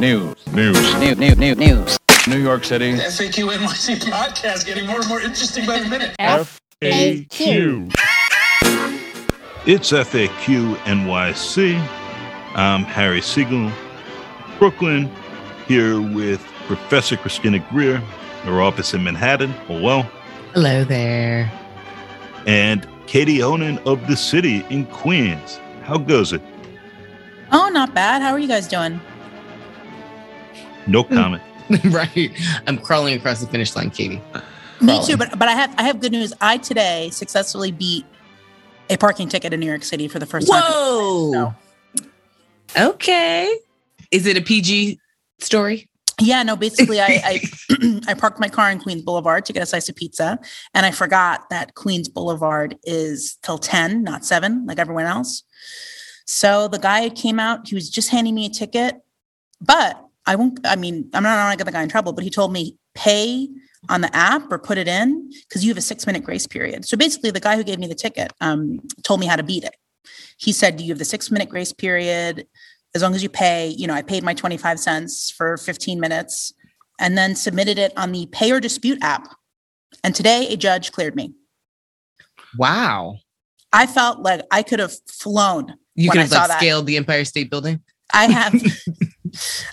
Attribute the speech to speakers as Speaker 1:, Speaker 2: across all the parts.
Speaker 1: News.
Speaker 2: News.
Speaker 1: News. News. News. News.
Speaker 2: New York City.
Speaker 3: FAQ NYC podcast getting more and more interesting by the minute.
Speaker 2: FAQ. It's FAQ NYC. I'm Harry Siegel, Brooklyn, here with Professor Christina Greer, her office in Manhattan. Oh, well.
Speaker 4: Hello there.
Speaker 2: And Katie Onan of the city in Queens. How goes it?
Speaker 5: Oh, not bad. How are you guys doing?
Speaker 2: No comment.
Speaker 4: right. I'm crawling across the finish line, Katie.
Speaker 5: Me too, but but I have I have good news. I today successfully beat a parking ticket in New York City for the first time.
Speaker 4: Whoa.
Speaker 5: No.
Speaker 4: Okay. Is it a PG story?
Speaker 5: Yeah, no, basically I I, I parked my car in Queens Boulevard to get a slice of pizza, and I forgot that Queens Boulevard is till 10, not 7, like everyone else. So the guy came out, he was just handing me a ticket, but I won't I mean, I'm not gonna get the guy in trouble, but he told me pay on the app or put it in because you have a six minute grace period. So basically, the guy who gave me the ticket um, told me how to beat it. He said, Do You have the six minute grace period. As long as you pay, you know, I paid my 25 cents for 15 minutes and then submitted it on the pay or dispute app. And today, a judge cleared me.
Speaker 4: Wow.
Speaker 5: I felt like I could have flown.
Speaker 4: You could have like scaled the Empire State Building.
Speaker 5: I have,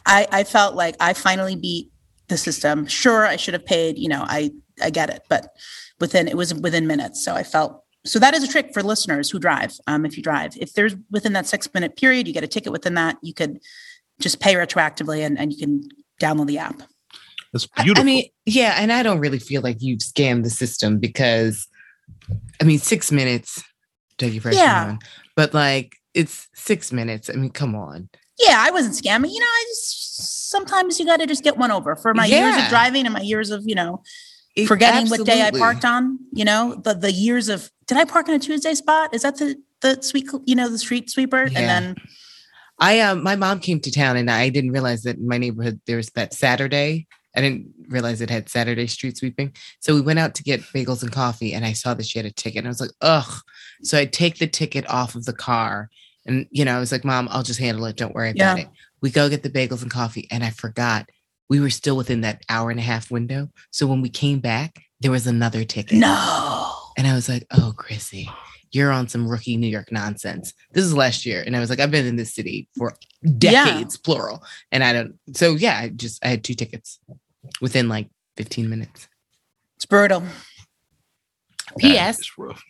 Speaker 5: I, I felt like I finally beat the system. Sure, I should have paid, you know, I, I get it, but within, it was within minutes. So I felt, so that is a trick for listeners who drive. Um, if you drive, if there's within that six minute period, you get a ticket within that, you could just pay retroactively and, and you can download the app.
Speaker 2: That's beautiful.
Speaker 4: I mean, yeah, and I don't really feel like you've scammed the system because I mean, six minutes, take you fresh
Speaker 5: Yeah.
Speaker 4: one, but like it's six minutes. I mean, come on.
Speaker 5: Yeah, I wasn't scamming. You know, I just sometimes you got to just get one over for my years of driving and my years of, you know, forgetting what day I parked on, you know, the the years of did I park in a Tuesday spot? Is that the the sweet you know the street sweeper?
Speaker 4: Yeah.
Speaker 5: And then
Speaker 4: I um my mom came to town and I didn't realize that in my neighborhood there was that Saturday. I didn't realize it had Saturday street sweeping. So we went out to get bagels and coffee and I saw that she had a ticket. And I was like, ugh. So I take the ticket off of the car. And you know, I was like, Mom, I'll just handle it. Don't worry about
Speaker 5: Yeah.
Speaker 4: it. We go get the bagels and coffee, and I forgot we were still within that hour and a half window. So when we came back, there was another ticket.
Speaker 5: no.
Speaker 4: And I was like, oh, Chrissy, you're on some rookie New York nonsense. This is last year. And I was like, I've been in this city for decades, plural. And I don't, so yeah, I just, I had two tickets within like 15 minutes.
Speaker 5: It's brutal.
Speaker 4: P.S.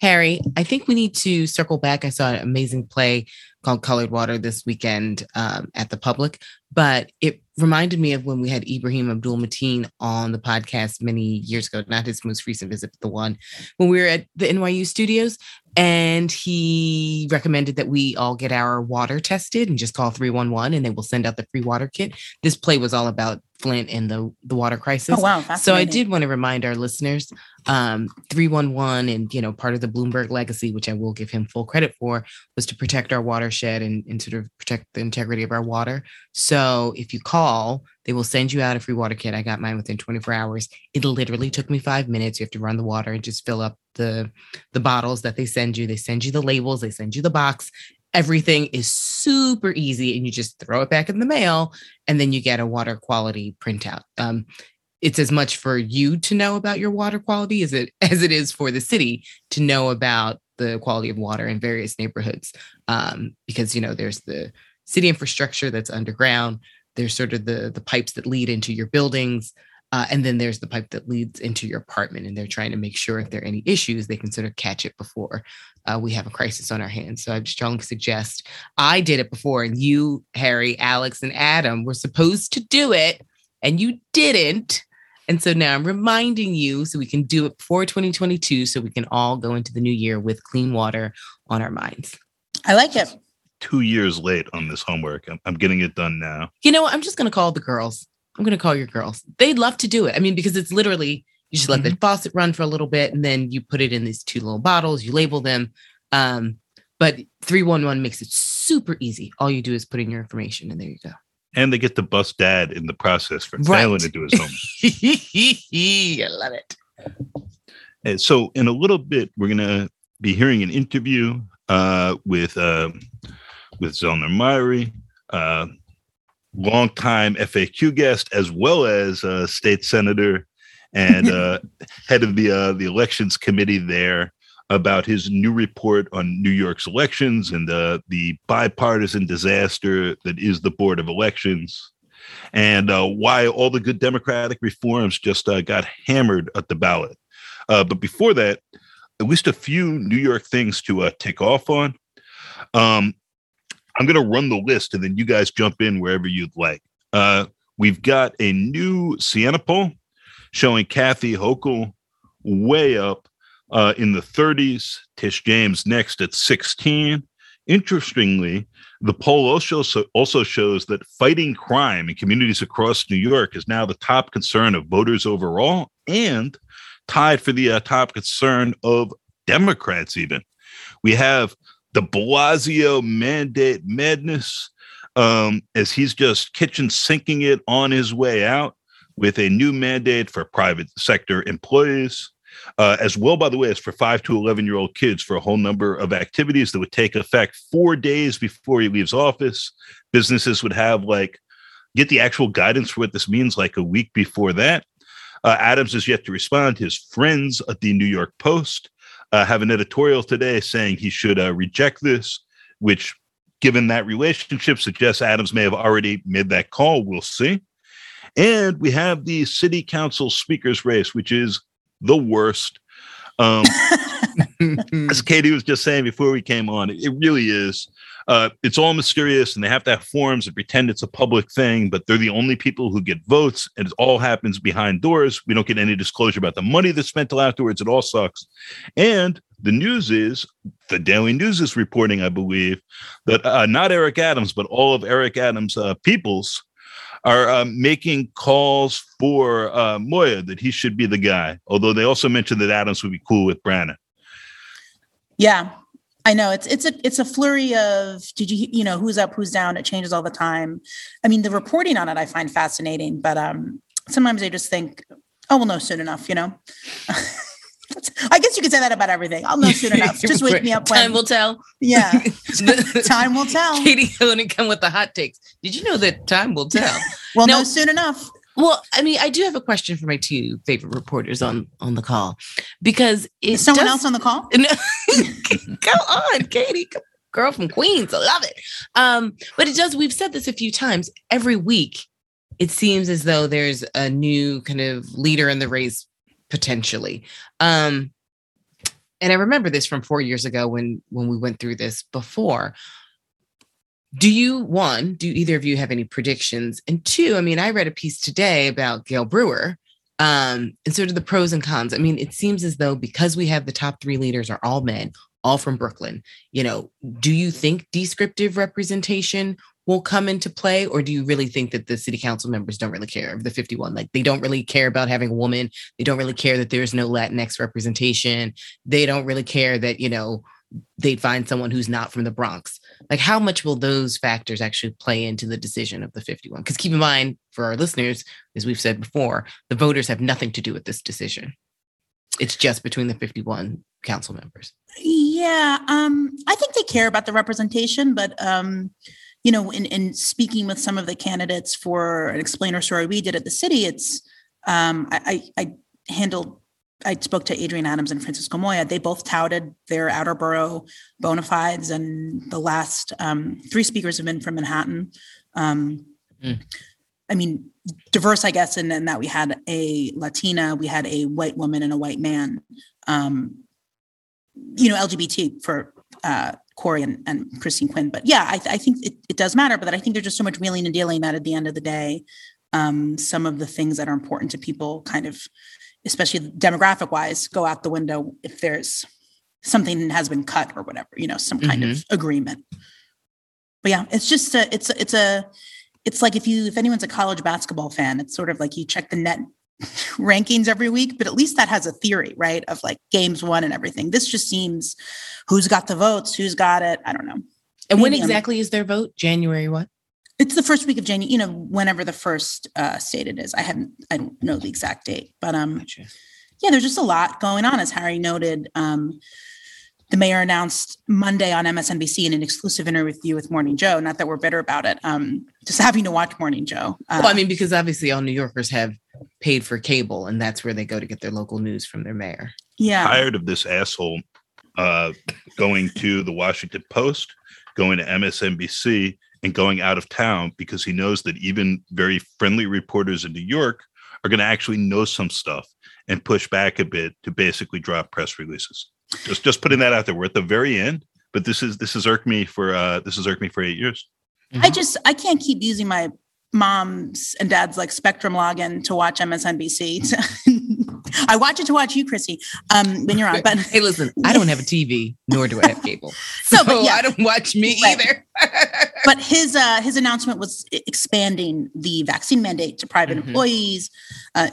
Speaker 4: Harry, I think we need to circle back. I saw an amazing play called Colored Water this weekend um, at the public, but it reminded me of when we had Ibrahim Abdul Mateen on the podcast many years ago, not his most recent visit, but the one when we were at the NYU studios. And he recommended that we all get our water tested and just call 311 and they will send out the free water kit. This play was all about Flint and the, the water crisis.
Speaker 5: Oh wow.
Speaker 4: So I did want to remind our listeners, um, 311 and you know, part of the Bloomberg legacy, which I will give him full credit for, was to protect our watershed and, and sort of protect the integrity of our water. So if you call, they will send you out a free water kit. I got mine within 24 hours. It literally took me five minutes. You have to run the water and just fill up the the bottles that they send you. They send you the labels, they send you the box. Everything is super easy, and you just throw it back in the mail, and then you get a water quality printout. Um, it's as much for you to know about your water quality as it as it is for the city to know about the quality of water in various neighborhoods. Um, because you know there's the city infrastructure that's underground. There's sort of the the pipes that lead into your buildings. Uh, and then there's the pipe that leads into your apartment, and they're trying to make sure if there are any issues, they can sort of catch it before uh, we have a crisis on our hands. So I strongly suggest I did it before, and you, Harry, Alex, and Adam were supposed to do it, and you didn't. And so now I'm reminding you so we can do it before 2022 so we can all go into the new year with clean water on our minds.
Speaker 5: I like it.
Speaker 2: Two years late on this homework. I'm, I'm getting it done now.
Speaker 4: You know what? I'm just going to call the girls. I'm going to call your girls. They'd love to do it. I mean, because it's literally you just let the faucet run for a little bit and then you put it in these two little bottles, you label them. Um, but 311 makes it super easy. All you do is put in your information and there you go.
Speaker 2: And they get to bust dad in the process for
Speaker 4: Right.
Speaker 2: failing to do his homework.
Speaker 4: I love it.
Speaker 2: And so in a little bit, we're gonna be hearing an interview uh, with uh, with Zellner Myrie. Uh, longtime FAQ guest, as well as uh, state senator and uh, head of the uh, the elections committee there about his new report on New York's elections and uh, the bipartisan disaster that is the Board of Elections, and uh, why all the good democratic reforms just uh, got hammered at the ballot. Uh, but before that, at least a few New York things to uh, take off on. Um, I'm going to run the list, and then you guys jump in wherever you'd like. Uh, we've got a new Siena poll showing Kathy Hochul way up uh, in the 30s, Tish James next at 16. Interestingly, the poll also, also shows that fighting crime in communities across New York is now the top concern of voters overall and tied for the uh, top concern of Democrats, even. We have the Blasio mandate madness um, as he's just kitchen sinking it on his way out with a new mandate for private sector employees uh, as well, by the way, as for five to 11 year old kids for a whole number of activities that would take effect four days before he leaves office. Businesses would have like get the actual guidance for what this means like a week before that. Uh, Adams has yet to respond. His friends at the New York Post uh, have an editorial today saying he should uh, reject this, which, given that relationship, suggests Adams may have already made that call. We'll see. And we have the city council speakers race, which is the worst. Um, as Katie was just saying before we came on, it, really is. Uh, it's all mysterious, and they have to have forms and pretend it's a public thing, but they're the only people who get votes, and it all happens behind doors. We don't get any disclosure about the money that's spent till afterwards. It all sucks. And the news is the Daily News is reporting, I believe, that uh, not Eric Adams, but all of Eric Adams' uh, peoples are um, making calls for uh, Moya that he should be the guy. Although they also mentioned that Adams would be cool with Brannon.
Speaker 5: Yeah, I know it's it's a it's a flurry of did you you know who's up who's down it changes all the time. I mean the reporting on it I find fascinating, but um sometimes I just think oh we'll know soon enough, you know. I guess you could say that about everything. I'll know soon enough. Just wake me up when
Speaker 4: time will tell.
Speaker 5: Yeah, time will tell.
Speaker 4: Katie Honan come with the hot takes. Did you know that time will tell?
Speaker 5: we'll no, know soon enough.
Speaker 4: Well, I mean, I do have a question for my two favorite reporters on on the call because
Speaker 5: is someone does, else on the call?
Speaker 4: No, go on, Katie, girl from Queens. I love it. Um, but it does. We've said this a few times. Every week, it seems as though there's a new kind of leader in the race potentially. Um, and I remember this from four years ago when when we went through this before. Do you one, do either of you have any predictions? And two, I mean, I read a piece today about Gale Brewer. Um, and sort of the pros and cons. I mean, it seems as though because we have the top three leaders are all men, all from Brooklyn, you know, do you think descriptive representation will come into play or do you really think that the city council members don't really care of the 51 like they don't really care about having a woman. They don't really care that there's no latinx representation. They don't really care that you know they'd find someone who's not from the bronx. Like how much will those factors actually play into the decision of the 51 because keep in mind for our listeners as we've said before the voters have nothing to do with this decision. It's just between the 51 council members.
Speaker 5: Yeah um i think they care about the representation but um you know, in, in speaking with some of the candidates for an explainer story we did at the city, it's um, I, I handled I spoke to Adrian Adams and Francisco Moya. They both touted their outer borough bona fides, and the last um, three speakers have been from Manhattan. Um, mm. I mean, diverse, I guess, in, in, that we had a Latina, we had a white woman, and a white man. Um, you know, LGBT for uh, Corey and, and Christine Quinn. But yeah, I, I think it, it, does matter, but I think there's just so much wheeling and dealing that at the end of the day, um, some of the things that are important to people kind of, especially demographic wise, go out the window if there's something has been cut or whatever, you know, some kind mm-hmm. of agreement. But yeah, it's just a, it's, it's a, it's like if you, if anyone's a college basketball fan, it's sort of like you check the net rankings every week, but at least that has a theory, right? Of like games won and everything. This just seems who's got the votes, who's got it. I don't know.
Speaker 4: And Maybe when exactly I'm, is their vote? January what?
Speaker 5: It's the first week of January, you know, whenever the first uh stated is. I haven't I don't know the exact date, but um gotcha. yeah, there's just a lot going on, as Harry noted. Um the mayor announced Monday on MSNBC in an exclusive interview with Morning Joe. Not that we're bitter about it, um, just having to watch Morning Joe.
Speaker 4: Uh, well, I mean, because obviously all New Yorkers have paid for cable, and that's where they go to get their local news from their mayor.
Speaker 5: Yeah,
Speaker 2: tired of this asshole uh, going to the Washington Post, going to MSNBC, and going out of town because he knows that even very friendly reporters in New York are going to actually know some stuff and push back a bit to basically drop press releases. Just just putting that out there. We're at the very end, but this is this has irked me for uh this has irked me for eight years.
Speaker 5: Mm-hmm. I just I can't keep using my mom's and dad's like Spectrum login to watch MSNBC. I watch it to watch you, Chrissy, um, when you're on. But
Speaker 4: hey, listen, I don't have a TV, nor do I have cable. so, but yeah, I don't watch me right. either.
Speaker 5: but his uh, his announcement was expanding the vaccine mandate to private mm-hmm. employees, uh,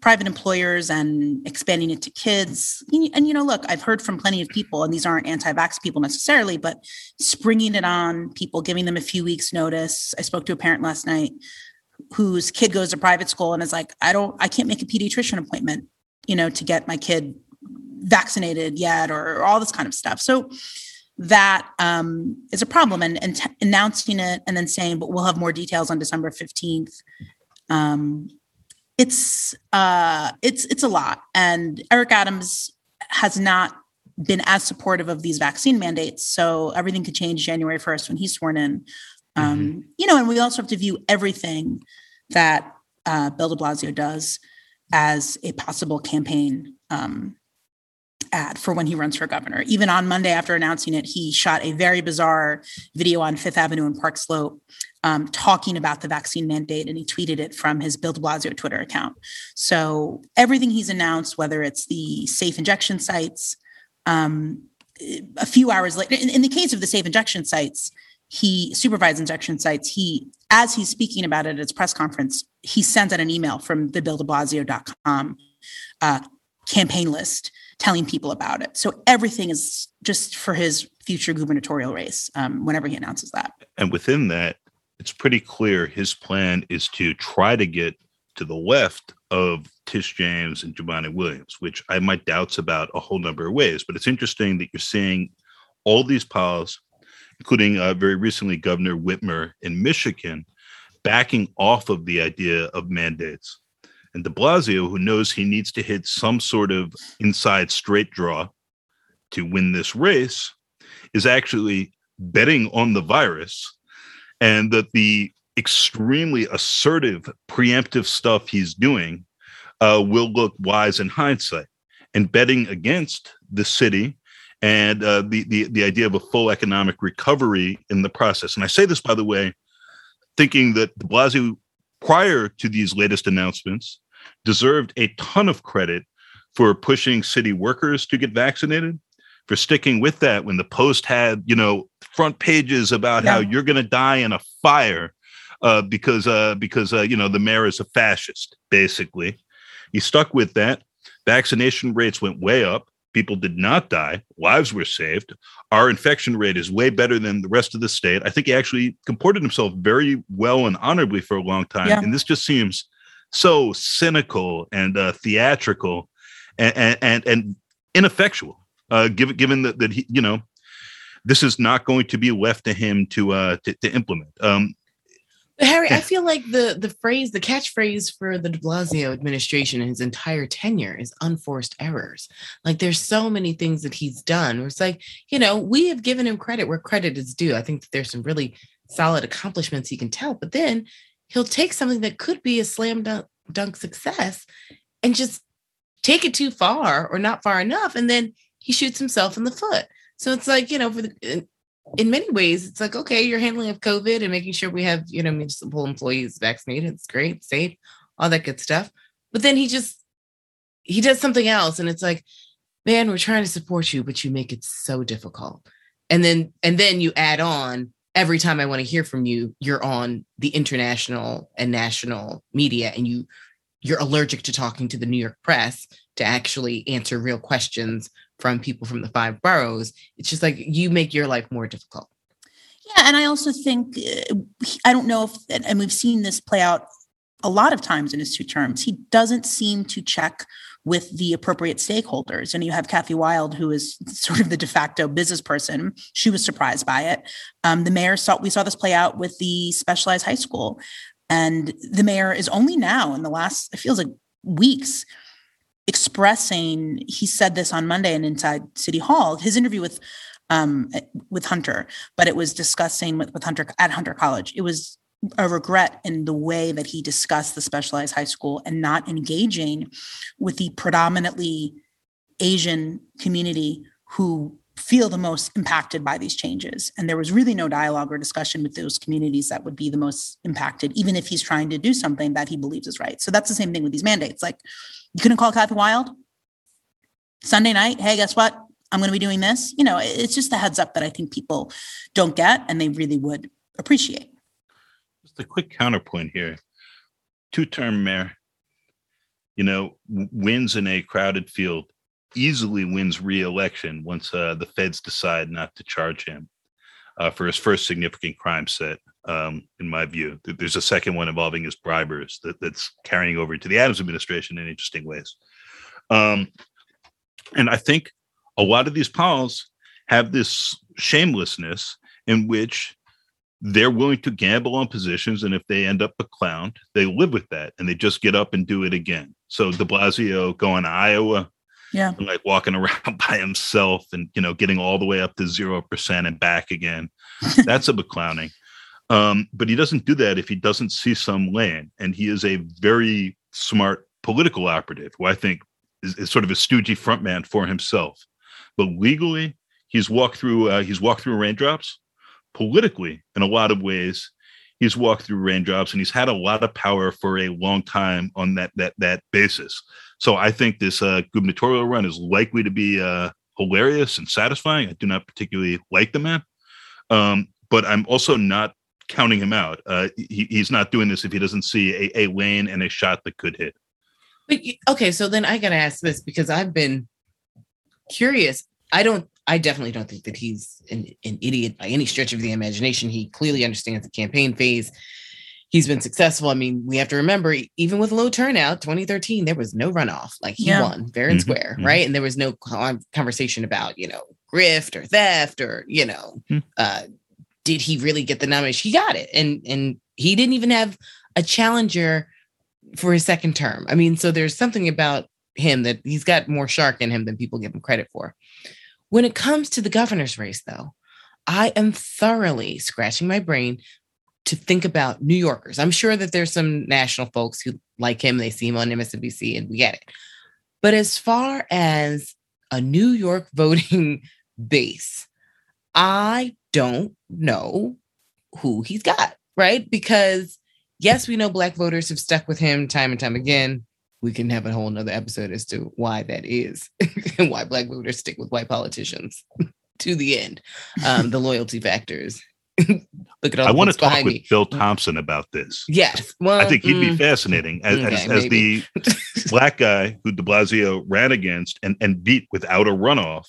Speaker 5: private employers, and expanding it to kids. And you know, look, I've heard from plenty of people, and these aren't anti-vax people necessarily, but springing it on people, giving them a few weeks' notice. I spoke to a parent last night whose kid goes to private school and is like, I don't, I can't make a pediatrician appointment you know, to get my kid vaccinated yet or, or all this kind of stuff. So that um, is a problem. And, and t- announcing it and then saying, but we'll have more details on December 15th. Um, it's uh, it's it's a lot. And Eric Adams has not been as supportive of these vaccine mandates. So everything could change January 1st when he's sworn in. Um, mm-hmm. You know, and we also have to view everything that uh, Bill de Blasio does as a possible campaign um, ad for when he runs for governor. Even on Monday after announcing it, he shot a very bizarre video on Fifth Avenue and Park Slope um, talking about the vaccine mandate, and he tweeted it from his Bill de Blasio Twitter account. So everything he's announced, whether it's the safe injection sites, um, a few hours later, in, in the case of the safe injection sites, he supervised injection sites. He, as he's speaking about it at his press conference, he sends out an email from the BillDeBlasio.com uh, campaign list telling people about it. So everything is just for his future gubernatorial race um, whenever he announces that.
Speaker 2: And within that, it's pretty clear his plan is to try to get to the left of Tish James and Jumaane Williams, which I might doubts about a whole number of ways. But it's interesting that you're seeing all these piles including uh, very recently Governor Whitmer in Michigan, backing off of the idea of mandates. And de Blasio, who knows he needs to hit some sort of inside straight draw to win this race, is actually betting on the virus and that the extremely assertive, preemptive stuff he's doing uh, will look wise in hindsight. And betting against the city and uh, the, the the idea of a full economic recovery in the process. And I say this, by the way, thinking that De Blasio, prior to these latest announcements, deserved a ton of credit for pushing city workers to get vaccinated, for sticking with that when the Post had you know front pages about yeah. how you're going to die in a fire uh, because uh, because uh, you know the mayor is a fascist, basically. He stuck with that. Vaccination rates went way up. People did not die. Lives were saved. Our infection rate is way better than the rest of the state. I think he actually comported himself very well and honorably for a long time. Yeah. And this just seems so cynical and uh, theatrical and, and, and ineffectual, uh, given, given that, that he, you know, this is not going to be left to him to, uh, to, to implement. Um,
Speaker 4: but Harry, I feel like the the phrase, the catchphrase for the De Blasio administration and his entire tenure is unforced errors. Like there's so many things that he's done. Where It's like, you know, we have given him credit where credit is due. I think that there's some really solid accomplishments he can tell, but then he'll take something that could be a slam dunk, dunk success and just take it too far or not far enough. And then he shoots himself in the foot. So it's like, you know, for the in many ways, it's like, okay, you're handling of COVID and making sure we have, you know, municipal employees vaccinated. It's great, safe, all that good stuff. But then he just, he does something else. And it's like, man, we're trying to support you, but you make it so difficult. And then, and then you add on every time I want to hear from you, you're on the international and national media and you, you're allergic to talking to the New York press to actually answer real questions from people from the five boroughs. It's just like you make your life more difficult.
Speaker 5: Yeah, and I also think uh, I don't know if, and we've seen this play out a lot of times in his two terms. He doesn't seem to check with the appropriate stakeholders. And you have Kathy Wild, who is sort of the de facto business person. She was surprised by it. Um, the mayor saw we saw this play out with the specialized high school, and the mayor is only now in the last it feels like weeks expressing. He said this on Monday and inside City Hall. His interview with um, with Hunter, but it was discussing with, with Hunter at Hunter College. It was a regret in the way that he discussed the specialized high school and not engaging with the predominantly Asian community who feel the most impacted by these changes. And there was really no dialogue or discussion with those communities that would be the most impacted, even if he's trying to do something that he believes is right. So that's the same thing with these mandates. Like, you couldn't call Kathy Wild Sunday night. Hey, guess what? I'm going to be doing this. You know, it's just a heads up that I think people don't get and they really would appreciate.
Speaker 2: Just a quick counterpoint here. Two term mayor, you know, wins in a crowded field, easily wins re election once uh, the feds decide not to charge him uh, for his first significant crime set, um, in my view. There's a second one involving his bribers that, that's carrying over to the Adams administration in interesting ways. Um, and I think a lot of these pals have this shamelessness in which they're willing to gamble on positions. And if they end up a clown, they live with that and they just get up and do it again. So de Blasio going to Iowa,
Speaker 5: yeah,
Speaker 2: and like walking around by himself and you know getting all the way up to zero percent and back again. That's a beclowning. Um, but he doesn't do that if he doesn't see some land. And he is a very smart political operative, who I think is, is sort of a stoogey frontman for himself. But legally, he's walked through uh, he's walked through raindrops politically in a lot of ways he's walked through raindrops and he's had a lot of power for a long time on that that that basis so i think this uh, gubernatorial run is likely to be uh, hilarious and satisfying i do not particularly like the man um, but i'm also not counting him out uh, he, he's not doing this if he doesn't see a, a lane and a shot that could hit
Speaker 4: but, okay so then i gotta ask this because i've been curious i don't I definitely don't think that he's an, an idiot by any stretch of the imagination. He clearly understands the campaign phase. He's been successful. I mean, we have to remember, even with low turnout, 2013, there was no runoff. Like he yeah. won fair and mm-hmm. square, mm-hmm. right? And there was no conversation about, you know, grift or theft or, you know, mm-hmm. uh, did he really get the nomination? He got it. And and he didn't even have a challenger for his second term. I mean, so there's something about him that he's got more shark in him than people give him credit for. When it comes to the governor's race, though, I am thoroughly scratching my brain to think about New Yorkers. I'm sure that there's some national folks who like him, they see him on MSNBC, and we get it. But as far as a New York voting base, I don't know who he's got, right? Because yes, we know Black voters have stuck with him time and time again we can have a whole nother episode as to why that is and why black voters stick with white politicians to the end. Um, the loyalty factors.
Speaker 2: Look at all. I want to talk with me. Bill Thompson about this.
Speaker 4: Yes,
Speaker 2: well, I think he'd be mm, fascinating as, okay, as, as the black guy who De Blasio ran against and, and beat without a runoff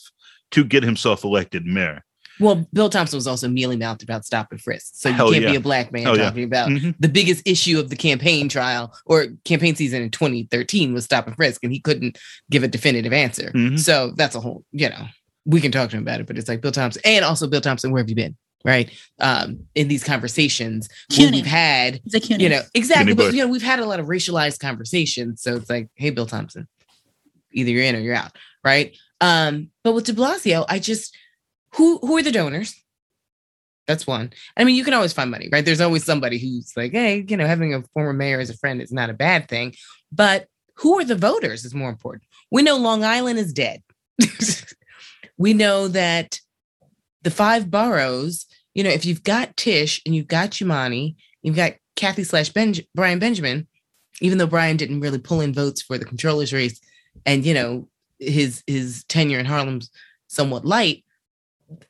Speaker 2: to get himself elected mayor.
Speaker 4: Well, Bill Thompson was also mealy mouthed about stop and frisk. So you Hell can't yeah. be a black man Hell talking yeah. about mm-hmm. the biggest issue of the campaign trial or campaign season in 2013 was stop and frisk, and he couldn't give a definitive answer. Mm-hmm. So that's a whole, you know, we can talk to him about it, but it's like Bill Thompson and also Bill Thompson, where have you been? Right. Um, in these conversations we've had, you know, exactly. But you know, we've had a lot of racialized conversations. So it's like, hey, Bill Thompson, either you're in or you're out. Right. Um, but with de Blasio, I just who who are the donors? That's one. I mean, you can always find money, right? There's always somebody who's like, hey, you know, having a former mayor as a friend is not a bad thing. But who are the voters is more important. We know Long Island is dead. we know that the five boroughs, you know, if you've got Tish and you've got Jumaane, you've got Kathy slash Benj- Brian Benjamin, even though Brian didn't really pull in votes for the controller's race, and you know, his his tenure in Harlem's somewhat light,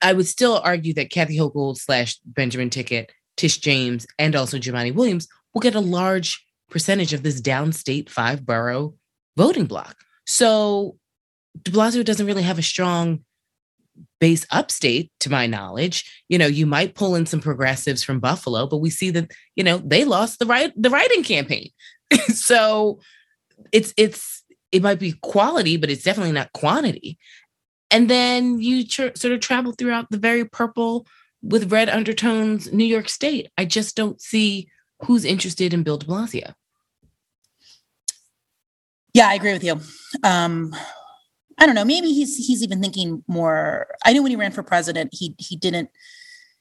Speaker 4: I would still argue that Kathy Hochul slash Benjamin Ticket, Tish James, and also Jumaane Williams will get a large percentage of this downstate five borough voting block. So de Blasio doesn't really have a strong base upstate, to my knowledge. You know, you might pull in some progressives from Buffalo, but we see that, you know, they lost the right the writing campaign. so it's it's it might be quality, but it's definitely not quantity. And then you tr- sort of travel throughout the very purple with red undertones New York State. I just don't see who's interested in Bill de Blasio.
Speaker 5: Yeah, I agree with you. Um, I don't know. Maybe he's he's even thinking more. I knew when he ran for president, he he didn't.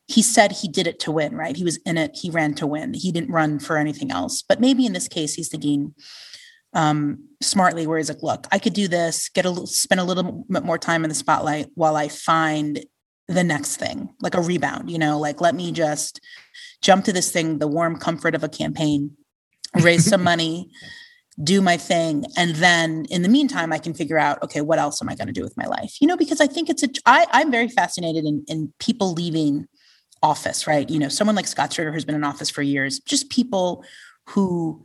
Speaker 5: He said he did it to win, right? He was in it. He ran to win. He didn't run for anything else. But maybe in this case, he's thinking um, smartly, where he's like, "Look, I could do this. Get a little, spend a little bit more time in the spotlight while I find the next thing, like a rebound. You know, like let me just jump to this thing, the warm comfort of a campaign, raise some money." Do my thing and then in the meantime i can figure out okay what else am i going to do with my life? You know because i think it's a I, i'm very fascinated in, in people leaving office right? You know someone like scott stringer who's been in office for years just people who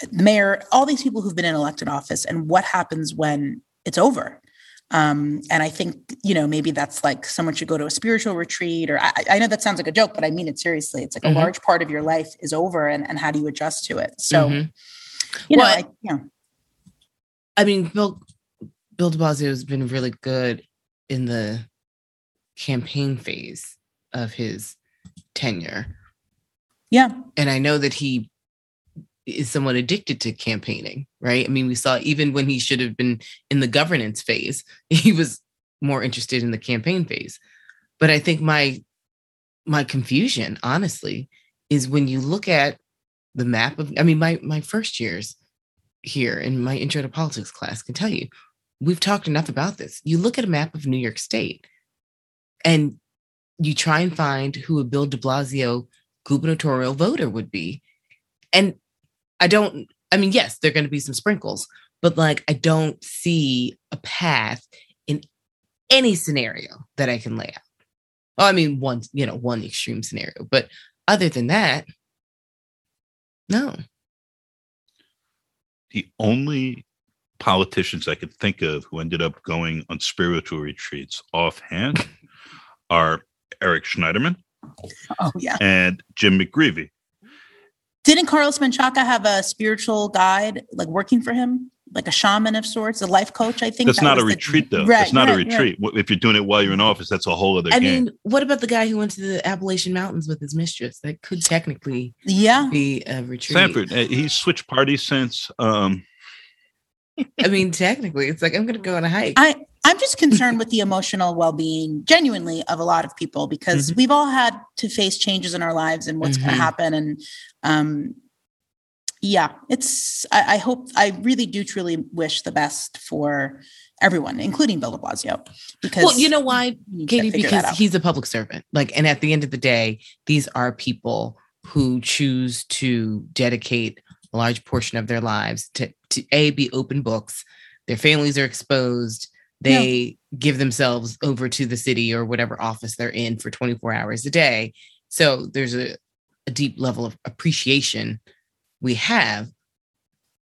Speaker 5: the mayor all these people who've been in elected office and what happens when it's over? Um, and i think you know maybe that's like someone should go to a spiritual retreat or i, I know that sounds like a joke but i mean it seriously. It's like mm-hmm. a large part of your life is over and, and how do you adjust to it? So mm-hmm you well, know, I, yeah.
Speaker 4: I mean, Bill Bill De Blasio has been really good in the campaign phase of his tenure.
Speaker 5: Yeah.
Speaker 4: And I know that he is somewhat addicted to campaigning, right? I mean, we saw even when he should have been in the governance phase, he was more interested in the campaign phase. But I think my my confusion, honestly, is when you look at the map of i mean my my first years here in my intro to politics class can tell you we've talked enough about this. You look at a map of new york state and you try and find who a bill de blasio gubernatorial voter would be. And i don't i mean yes there are going to be some sprinkles but like i don't see a path in any scenario that i can lay out. Well i mean one you know one extreme scenario but other than that no.
Speaker 2: The only politicians I could think of who ended up going on spiritual retreats offhand are Eric Schneiderman.
Speaker 5: Oh, yeah.
Speaker 2: And Jim McGreevey.
Speaker 5: Didn't Carlos Menchaca have a spiritual guide like working for him? Like a shaman of sorts, a life coach. I think
Speaker 2: that's that not a the, retreat, though. Right, that's not right, a retreat. Right. If you're doing it while you're in office, that's a whole other. I game. mean,
Speaker 4: what about the guy who went to the Appalachian Mountains with his mistress? That could technically,
Speaker 5: yeah,
Speaker 4: be a retreat.
Speaker 2: Stanford. Uh, he's switched parties since. Um...
Speaker 4: I mean, technically, it's like I'm going to go on a hike.
Speaker 5: I I'm just concerned with the emotional well-being, genuinely, of a lot of people because mm-hmm. we've all had to face changes in our lives and what's mm-hmm. going to happen, and um, yeah, it's, I, I, hope, I really do truly wish the best for everyone, including Bill de Blasio. Because,
Speaker 4: well, you know why, Katie? Because he's a public servant. Like, and at the end of the day, these are people who choose to dedicate a large portion of their lives to, to A, be open books. Their families are exposed. They give themselves over to the city or whatever office they're in for 24 hours a day. So there's a, a deep level of appreciation we have.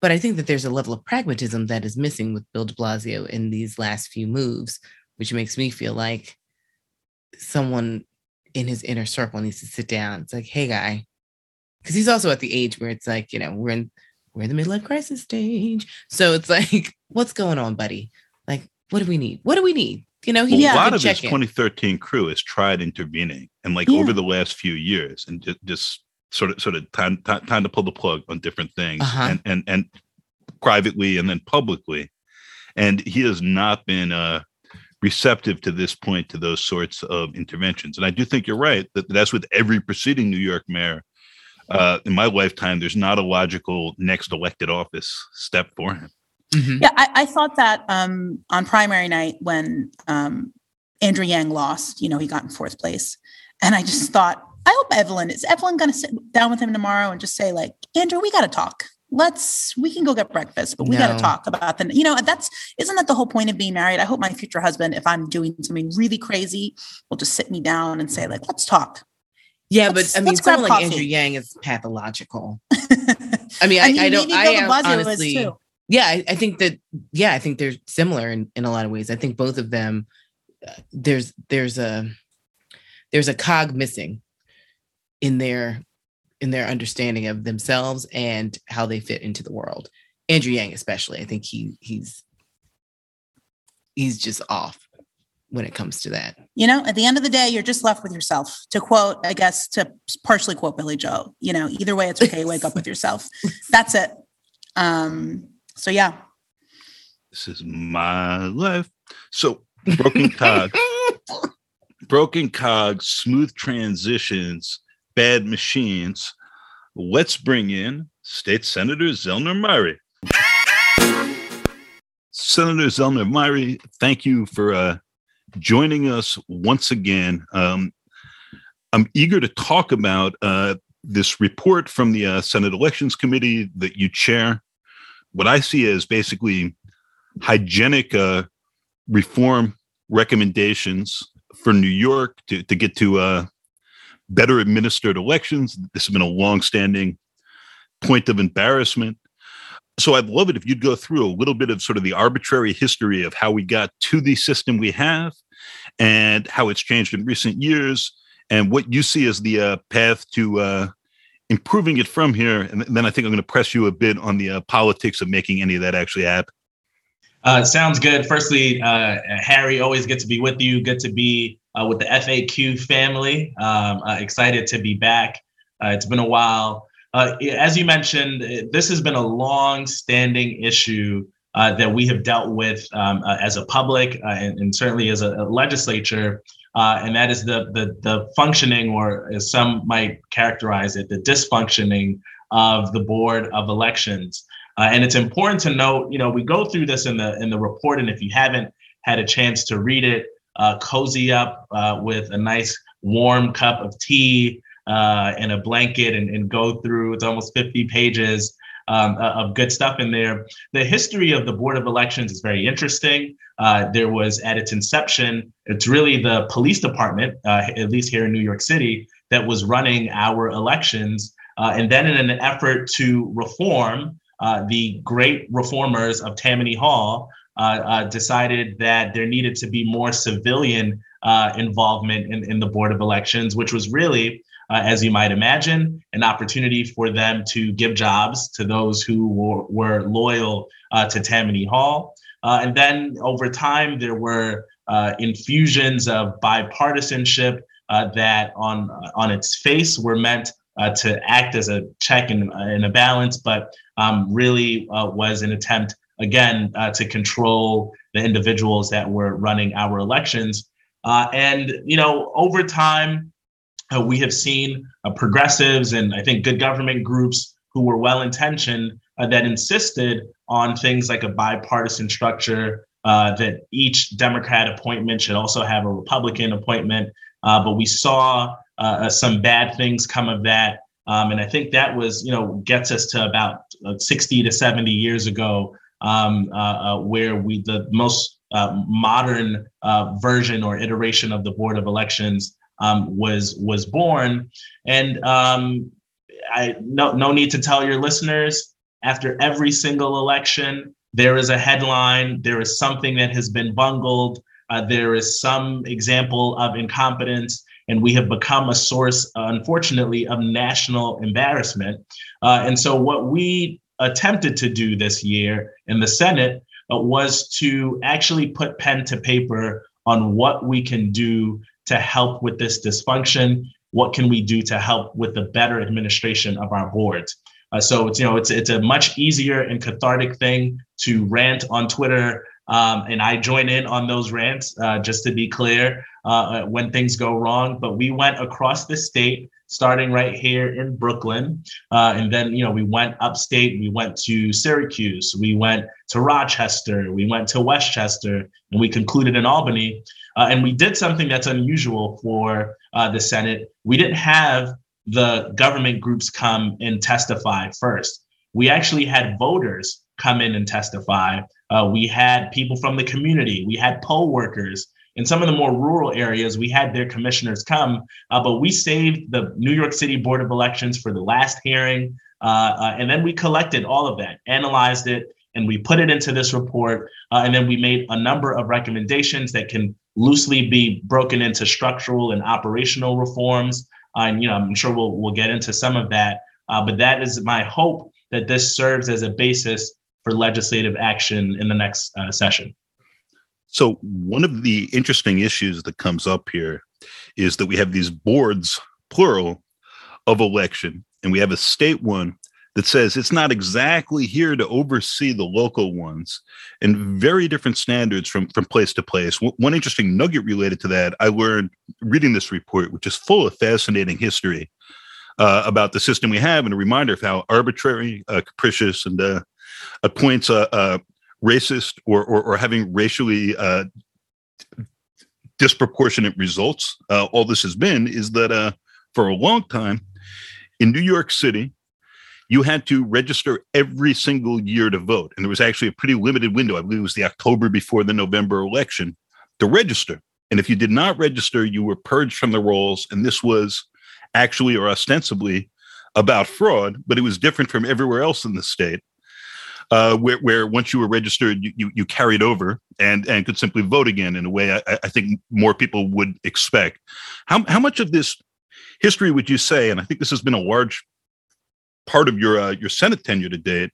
Speaker 4: But I think that there's a level of pragmatism that is missing with Bill de Blasio in these last few moves, which makes me feel like someone in his inner circle needs to sit down. It's like, hey, guy, because he's also at the age where it's like, you know, we're in we're in the midlife crisis stage. So it's like, what's going on, buddy? Like, what do we need? What do we need? You know,
Speaker 2: he well, a lot of his 2013 crew has tried intervening, and like yeah. over the last few years, and just, just sort of sort of time time, time to pull the plug on different things uh-huh. and and and privately and then publicly and he has not been uh receptive to this point to those sorts of interventions and i do think you're right that that's with every preceding new york mayor uh, in my lifetime there's not a logical next elected office step for him
Speaker 5: mm-hmm. yeah I, I, thought that um, on primary night when um, andrew yang lost you know he got in fourth place and i just thought I hope Evelyn is Evelyn going to sit down with him tomorrow and just say like, Andrew, we got to talk. Let's we can go get breakfast, but we no. got to talk about the you know that's isn't that the whole point of being married? I hope my future husband, if I'm doing something really crazy, will just sit me down and say like, let's talk.
Speaker 4: Yeah, let's, but I mean, someone like Andrew Yang is pathological. I mean, I, I, I don't. I am honestly. Yeah, I, I, think that. Yeah, I think they're similar in, in a lot of ways. I think both of them. Uh, there's there's a there's a cog missing in their in their understanding of themselves and how they fit into the world Andrew Yang, especially. I think he he's he's just off when it comes to that.
Speaker 5: You know, at the end of the day, you're just left with yourself. To quote, I guess, to partially quote Billy Joe, you know, either way, it's okay. Wake up with yourself. That's it. Um, so yeah.
Speaker 2: This is my life. So broken cog, broken cogs, smooth transitions, bad machines. Let's bring in State Senator Zellner Myrie. Senator Zellner Myrie, thank you for uh, joining us once again. Um, I'm eager to talk about uh, this report from the uh, Senate Elections Committee that you chair. What I see as basically hygienic uh, reform recommendations for New York to, to get to uh, better administered elections. This has been a long-standing point of embarrassment. So I'd love it if you'd go through a little bit of sort of the arbitrary history of how we got to the system we have and how it's changed in recent years and what you see as the uh, path to uh, improving it from here. And then I think I'm going to press you a bit on the uh, politics of making any of that actually happen.
Speaker 1: Uh, sounds good. Firstly, uh, Harry, always good to be with you. Good to be uh, with the FAQ family. Um, uh, excited to be back. Uh, it's been a while. Uh, as you mentioned, this has been a long-standing issue that we have dealt with um, as a public and, and, certainly as a, a legislature, and that is the, the the functioning, or as some might characterize it, the dysfunctioning of the board of elections. Uh, and it's important to note, you know, we go through this in the in the report, and if you haven't had a chance to read it, uh, cozy up uh, with a nice warm cup of tea uh, and a blanket, and, and, go through. It's almost 50 pages um, of good stuff in there. The history of the Board of Elections is very interesting. Uh, there was at its inception, it's really the police department, uh, at least here in New York City, that was running our elections. and then, in an effort to reform, uh, the great reformers of Tammany Hall uh, uh, decided that there needed to be more civilian uh, involvement in, in the Board of Elections, which was really, uh, as you might imagine, an opportunity for them to give jobs to those who were, were loyal to Tammany Hall. and then over time, there were infusions of bipartisanship that on, on its face were meant uh, to act as a check and, and a balance, but um, really uh, was an attempt, again, uh, to control the individuals that were running our elections. Uh, and, you know, over time, uh, we have seen uh, progressives and I think good government groups who were well intentioned that insisted on things like a bipartisan structure, that each Democrat appointment should also have a Republican appointment. but we saw some bad things come of that. Um, and I think that was, you know, gets us to about uh, 60 to 70 years ago, um, uh, uh, where we, the most uh, modern version or iteration of the Board of Elections um, was was born. And um, I no, no need to tell your listeners, after every single election, there is a headline, there is something that has been bungled, uh, there is some example of incompetence and we have become a source, unfortunately, of national embarrassment. Uh, and so, what we attempted to do this year in the Senate uh, was to actually put pen to paper on what we can do to help with this dysfunction. What can we do to help with the better administration of our boards? Uh, so it's you know it's it's a much easier and cathartic thing to rant on Twitter um, and I join in on those rants, uh, just to be clear, uh, uh, when things go wrong. But we went across the state, starting right here in Brooklyn. Uh, and then, you know, we went upstate, we went to Syracuse, we went to Rochester, we went to Westchester, and we concluded in Albany. Uh, and we did something that's unusual for uh, the Senate. We didn't have the government groups come and testify first. We actually had voters come in and testify. Uh, we had people from the community. We had poll workers. In some of the more rural areas, we had their commissioners come, uh, but we saved the New York City Board of Elections for the last hearing. Uh, uh and then we collected all of that, analyzed it, and we put it into this report. Uh, and then we made a number of recommendations that can loosely be broken into structural and operational reforms. Uh, and you know, I'm sure we'll we'll get into some of that. but that is my hope that this serves as a basis for legislative action in the next uh, session.
Speaker 2: So, one of the interesting issues that comes up here is that we have these boards, plural, of election, and we have a state one that says it's not exactly here to oversee the local ones and very different standards from, from place to place. One interesting nugget related to that I learned reading this report, which is full of fascinating history uh, about the system we have and a reminder of how arbitrary, uh, capricious, and uh, appoints a, racist or, or, or, having racially uh, disproportionate results. Uh, all this has been is that uh, for a long time in New York City, you had to register every single year to vote. And there was actually a pretty limited window. I believe it was the October before the November election to register. And if you did not register, you were purged from the rolls. And this was actually or ostensibly about fraud, but it was different from everywhere else in the state. Uh, where, where once you were registered, you, you, you, carried over and, and could simply vote again in a way I, I think more people would expect. How, how much of this history would you say, and I think this has been a large part of your uh, your Senate tenure to date,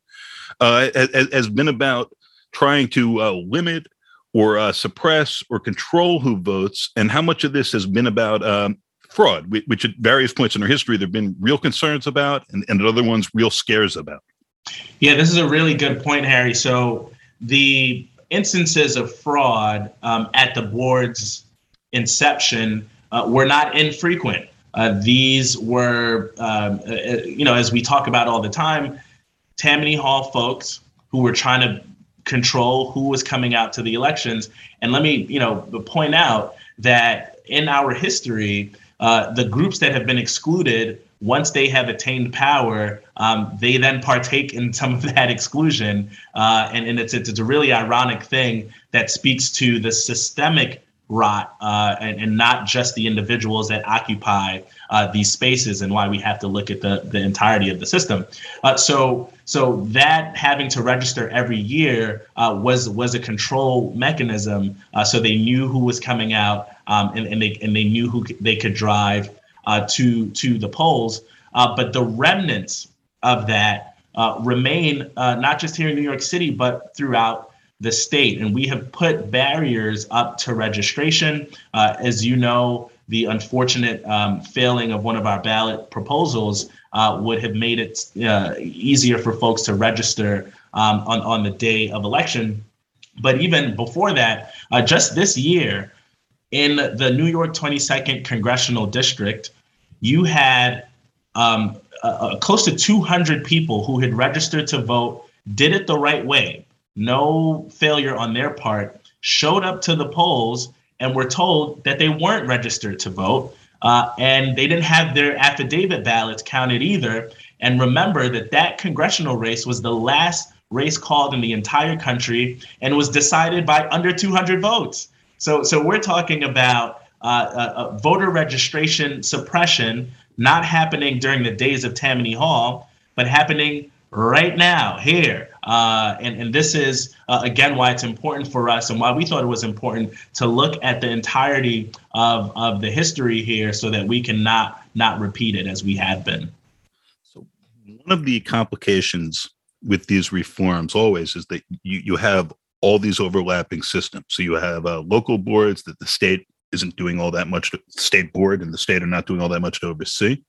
Speaker 2: uh, has, been about trying to uh, limit or uh, suppress or control who votes, and how much of this has been about um, fraud, which at various points in our history there have been real concerns about, and, and at other ones real scares about.
Speaker 1: Yeah, this is a really good point, Harry. So the instances of fraud um, at the board's inception uh, were not infrequent. Uh, these were, um, uh, uh, you know, as we talk about all the time, Tammany Hall folks who were trying to control who was coming out to the elections. And let me, you know, point out that in our history, uh, the groups that have been excluded once they have attained power, um, they then partake in some of that exclusion. Uh, and, and it's, it's, it's, a really ironic thing that speaks to the systemic rot uh, and, and, not just the individuals that occupy uh, these spaces and why we have to look at the, the entirety of the system. Uh, so, so that having to register every year uh, was was a control mechanism. Uh, so they knew who was coming out um, and, and, they and they knew who they could drive uh, to to the polls. Uh, but the remnants of that uh, remain uh, not just here in New York City, but throughout the state. And we have put barriers up to registration. Uh, as you know, the unfortunate um, failing of one of our ballot proposals uh, would have made it easier for folks to register um, on, on the day of election. But even before that, just this year, in the New York 22nd congressional district, you had um, uh, close to 200 people who had registered to vote, did it the right way, no failure on their part, showed up to the polls and were told that they weren't registered to vote. Uh, and they didn't have their affidavit ballots counted either. And remember that that congressional race was the last race called in the entire country and was decided by under 200 votes. So, so we're talking about voter registration suppression not happening during the days of Tammany Hall, but happening right now here. Uh, and, and this is, uh, again, why it's important for us and why we thought it was important to look at the entirety of, of the history here so that we can not, not repeat it as we have been.
Speaker 2: So, one of the complications with these reforms always is that you, you have all these overlapping systems. So, you have uh, local boards that the state isn't doing all that much to state board and the state are not doing all that much to oversee.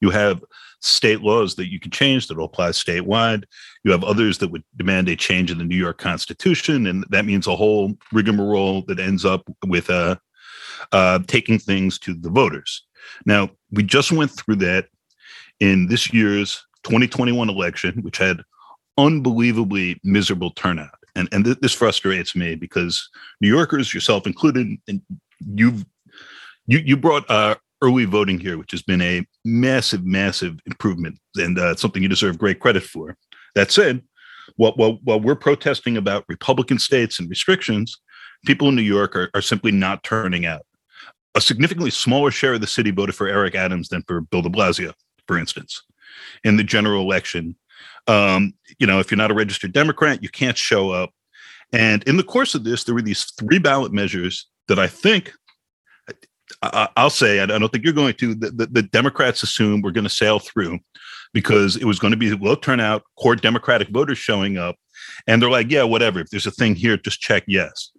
Speaker 2: You have state laws that you can change that will apply statewide. You have others that would demand a change in the New York Constitution, and that means a whole rigmarole that ends up with uh, uh, taking things to the voters. Now, we just went through that in this year's 2021 election, which had unbelievably miserable turnout. And, and th- this frustrates me because New Yorkers, yourself included, and you've you you brought uh, early voting here, which has been a massive, massive improvement, and uh, something you deserve great credit for. That said, while, while, while we're protesting about Republican states and restrictions, people in New York are, are simply not turning out. A significantly smaller share of the city voted for Eric Adams than for Bill de Blasio, for instance, in the general election. Um, you know, if you're not a registered Democrat, you can't show up. And in the course of this, there were these three ballot measures that I think I, will say I don't think you're going to. The, the, the Democrats assume we're going to sail through because it was going to be low turnout, core Democratic voters showing up, and they're like, yeah, whatever. If there's a thing here, just check yes.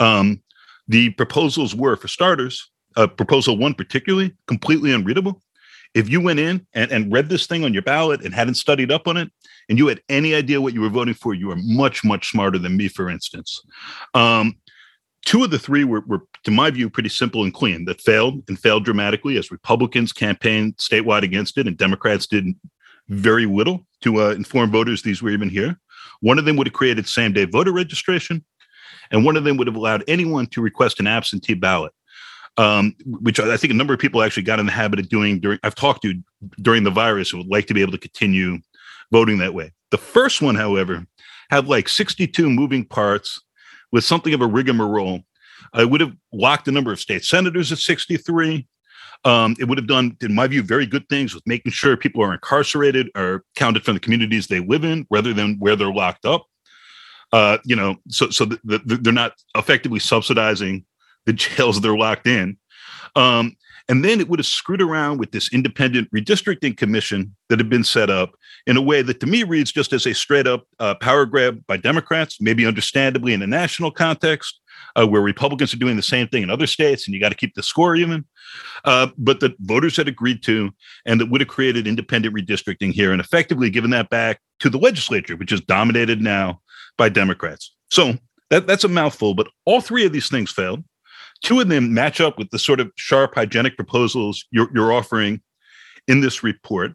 Speaker 2: Um, the proposals were, for starters, uh, proposal one particularly, completely unreadable. If you went in and, and read this thing on your ballot and hadn't studied up on it, and you had any idea what you were voting for, you are much, much smarter than me, for instance. Um, two of the three were, were, to my view, pretty simple and clean that failed and failed dramatically as Republicans campaigned statewide against it and Democrats did very little to uh, inform voters these were even here. One of them would have created same day voter registration, and one of them would have allowed anyone to request an absentee ballot. Um, which I think a number of people actually got in the habit of doing during I've talked to during the virus would like to be able to continue voting that way. The first one, however, had like 62 moving parts with something of a rigmarole. I would have locked the number of state senators at 63. Um, it would have done, in my view, very good things with making sure people are incarcerated are counted from the communities they live in rather than where they're locked up. Uh, you know, so so the, the, they're not effectively subsidizing the jails they're locked in. Um, and then it would have screwed around with this independent redistricting commission that had been set up in a way that to me reads just as a straight up uh, power grab by Democrats, maybe understandably in a national context, uh, where Republicans are doing the same thing in other states and you got to keep the score even. Uh, but that voters had agreed to and that would have created independent redistricting here and effectively given that back to the legislature, which is dominated now by Democrats. So that, that's a mouthful, but all three of these things failed. Two of them match up with the sort of sharp, hygienic proposals you're, you're offering in this report.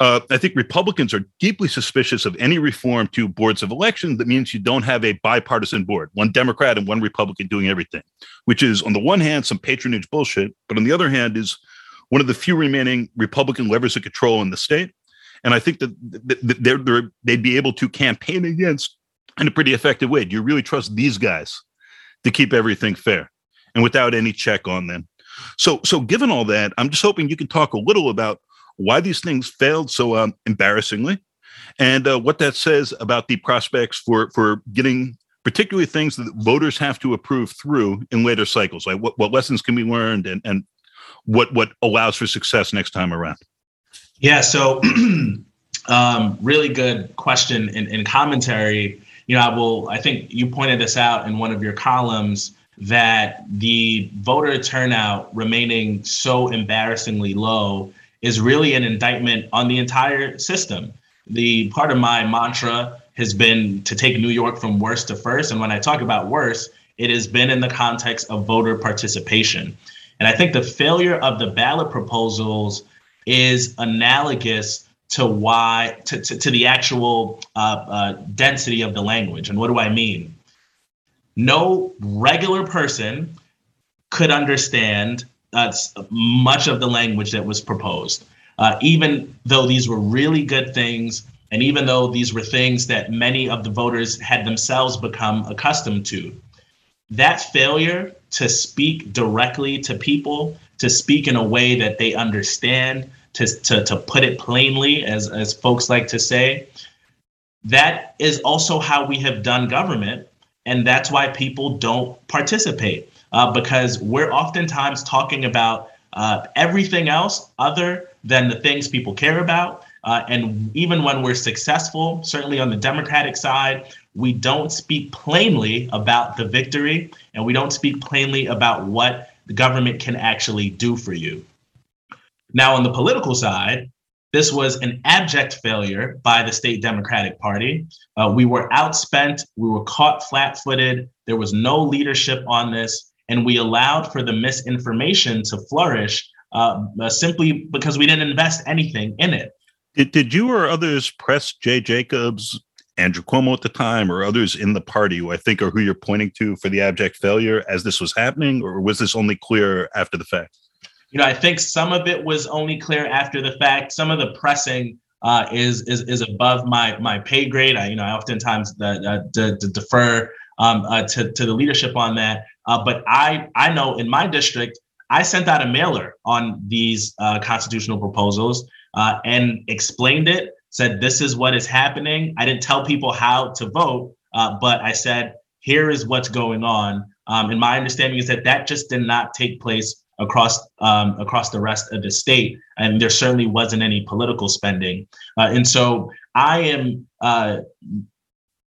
Speaker 2: Uh, I think Republicans are deeply suspicious of any reform to boards of election that means you don't have a bipartisan board, one Democrat and one Republican doing everything, which is, on the one hand, some patronage bullshit, but on the other hand, is one of the few remaining Republican levers of control in the state. And I think that they're, they'd be able to campaign against in a pretty effective way. Do you really trust these guys to keep everything fair? And without any check on them. So, so given all that, I'm just hoping you can talk a little about why these things failed so um, embarrassingly, and uh, what that says about the prospects for for getting particularly things that voters have to approve through in later cycles. Like what, what lessons can be learned, and and what what allows for success next time around.
Speaker 1: Yeah. So, um, really good question and commentary. You know, I will. I think you pointed this out in one of your columns that the voter turnout remaining so embarrassingly low is really an indictment on the entire system. The part of my mantra has been to take New York from worst to first. And when I talk about worst, it has been in the context of voter participation. And I think the failure of the ballot proposals is analogous to why to, to, to the actual uh, uh, density of the language. And what do I mean? No regular person could understand uh, much of the language that was proposed. Uh, even though these were really good things, and even though these were things that many of the voters had themselves become accustomed to, that failure to speak directly to people, to speak in a way that they understand, to, to, to put it plainly, as, as folks like to say, that is also how we have done government and that's why people don't participate uh, because we're oftentimes talking about uh, everything else other than the things people care about. Uh, and even when we're successful, certainly on the Democratic side, we don't speak plainly about the victory and we don't speak plainly about what the government can actually do for you. Now, on the political side, this was an abject failure by the state Democratic Party. Uh, we were outspent, we were caught flat footed, there was no leadership on this, and we allowed for the misinformation to flourish uh, uh, simply because we didn't invest anything in it.
Speaker 2: Did, did you or others press Jay Jacobs, Andrew Cuomo at the time, or others in the party who I think are who you're pointing to for the abject failure as this was happening, or was this only clear after the fact?
Speaker 1: You know, I think some of it was only clear after the fact. Some of the pressing uh, is is is above my my pay grade. I you know I oftentimes the, uh, defer um, uh, to to the leadership on that. Uh, but I I know in my district I sent out a mailer on these uh, constitutional proposals uh, and explained it. Said this is what is happening. I didn't tell people how to vote, but I said here is what's going on. Um, and my understanding is that that just did not take place across um, across the rest of the state, and there certainly wasn't any political spending. Uh, and so I am uh,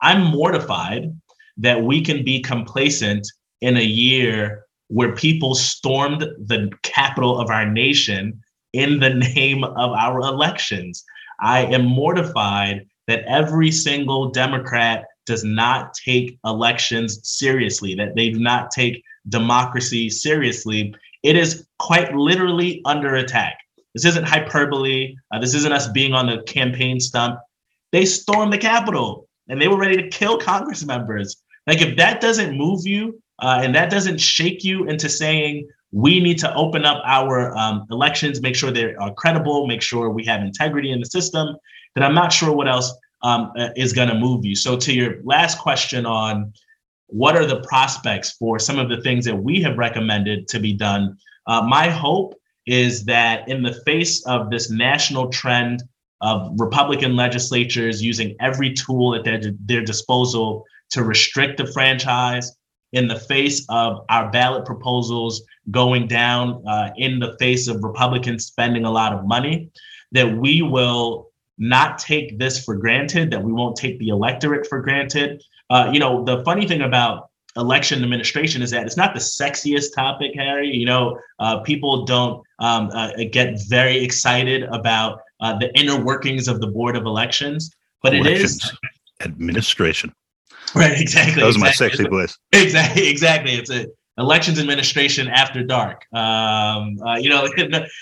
Speaker 1: I'm mortified that we can be complacent in a year where people stormed the capital of our nation in the name of our elections. I am mortified that every single Democrat does not take elections seriously, that they do not take democracy seriously. It is quite literally under attack. This isn't hyperbole. Uh, this isn't us being on the campaign stump. They stormed the Capitol and they were ready to kill Congress members. Like, if that doesn't move you uh, and that doesn't shake you into saying, we need to open up our um, elections, make sure they're uh, credible, make sure we have integrity in the system, then I'm not sure what else um, uh, is going to move you. So, to your last question on what are the prospects for some of the things that we have recommended to be done, uh, my hope is that in the face of this national trend of Republican legislatures using every tool at their, their disposal to restrict the franchise, in the face of our ballot proposals going down, uh, in the face of Republicans spending a lot of money, that we will not take this for granted, that we won't take the electorate for granted. Uh, you know, the funny thing about election administration is that it's not the sexiest topic, Harry. You know, uh, people don't um, uh, get very excited about uh, the inner workings of the Board of Elections, but Elections it is
Speaker 2: administration.
Speaker 1: Right, exactly.
Speaker 2: That was
Speaker 1: exactly.
Speaker 2: my sexy voice.
Speaker 1: Exactly, exactly. It's a elections administration after dark. Um, uh, you know,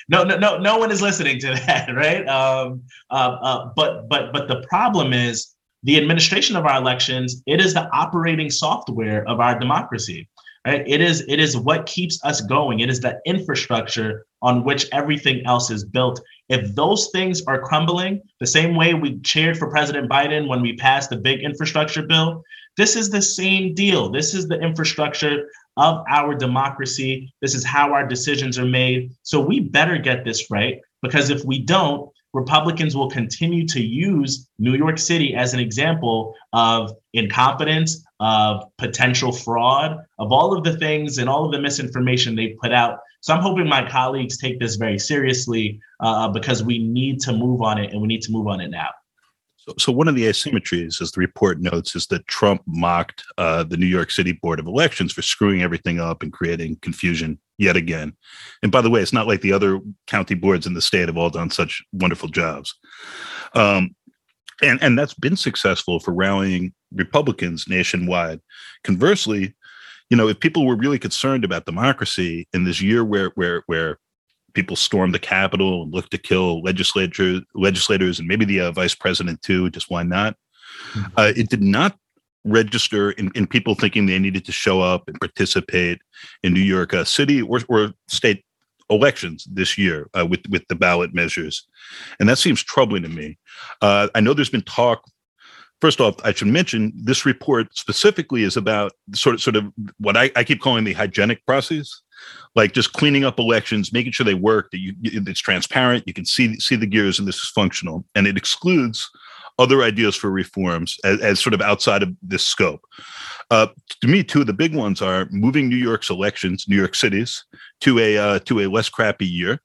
Speaker 1: no, no, no, no one is listening to that, right? Um, uh, uh, but, but, but the problem is the administration of our elections. It is the operating software of our democracy. Right? It is, it is what keeps us going. It is the infrastructure on which everything else is built. If those things are crumbling, the same way we cheered for President Biden when we passed the big infrastructure bill, this is the same deal. This is the infrastructure of our democracy. This is how our decisions are made. So we better get this right because if we don't, Republicans will continue to use New York City as an example of incompetence, of potential fraud, of all of the things and all of the misinformation they put out. So I'm hoping my colleagues take this very seriously uh, because we need to move on it and we need to move on it now.
Speaker 2: So, so one of the asymmetries, as the report notes, is that Trump mocked uh, the New York City Board of Elections for screwing everything up and creating confusion yet again. And by the way, it's not like the other county boards in the state have all done such wonderful jobs. Um, and, and that's been successful for rallying Republicans nationwide. Conversely, you know, if people were really concerned about democracy in this year where where where people stormed the Capitol and looked to kill legislators, legislators, and maybe the uh, vice president too. Just why not? Mm-hmm. Uh, it did not register in, in, people thinking they needed to show up and participate in New York uh, City or, or, state elections this year uh, with with the ballot measures, and that seems troubling to me. Uh, I know there's been talk. First off, I should mention this report specifically is about sort of sort of what I, I keep calling the hygienic process like just cleaning up elections, making sure they work, that you it's transparent, you can see see the gears, and this is functional, and it excludes other ideas for reforms as, as sort of outside of this scope. Uh, to me, two of the big ones are moving New York's elections, New York City's, to a uh, to a less crappy year.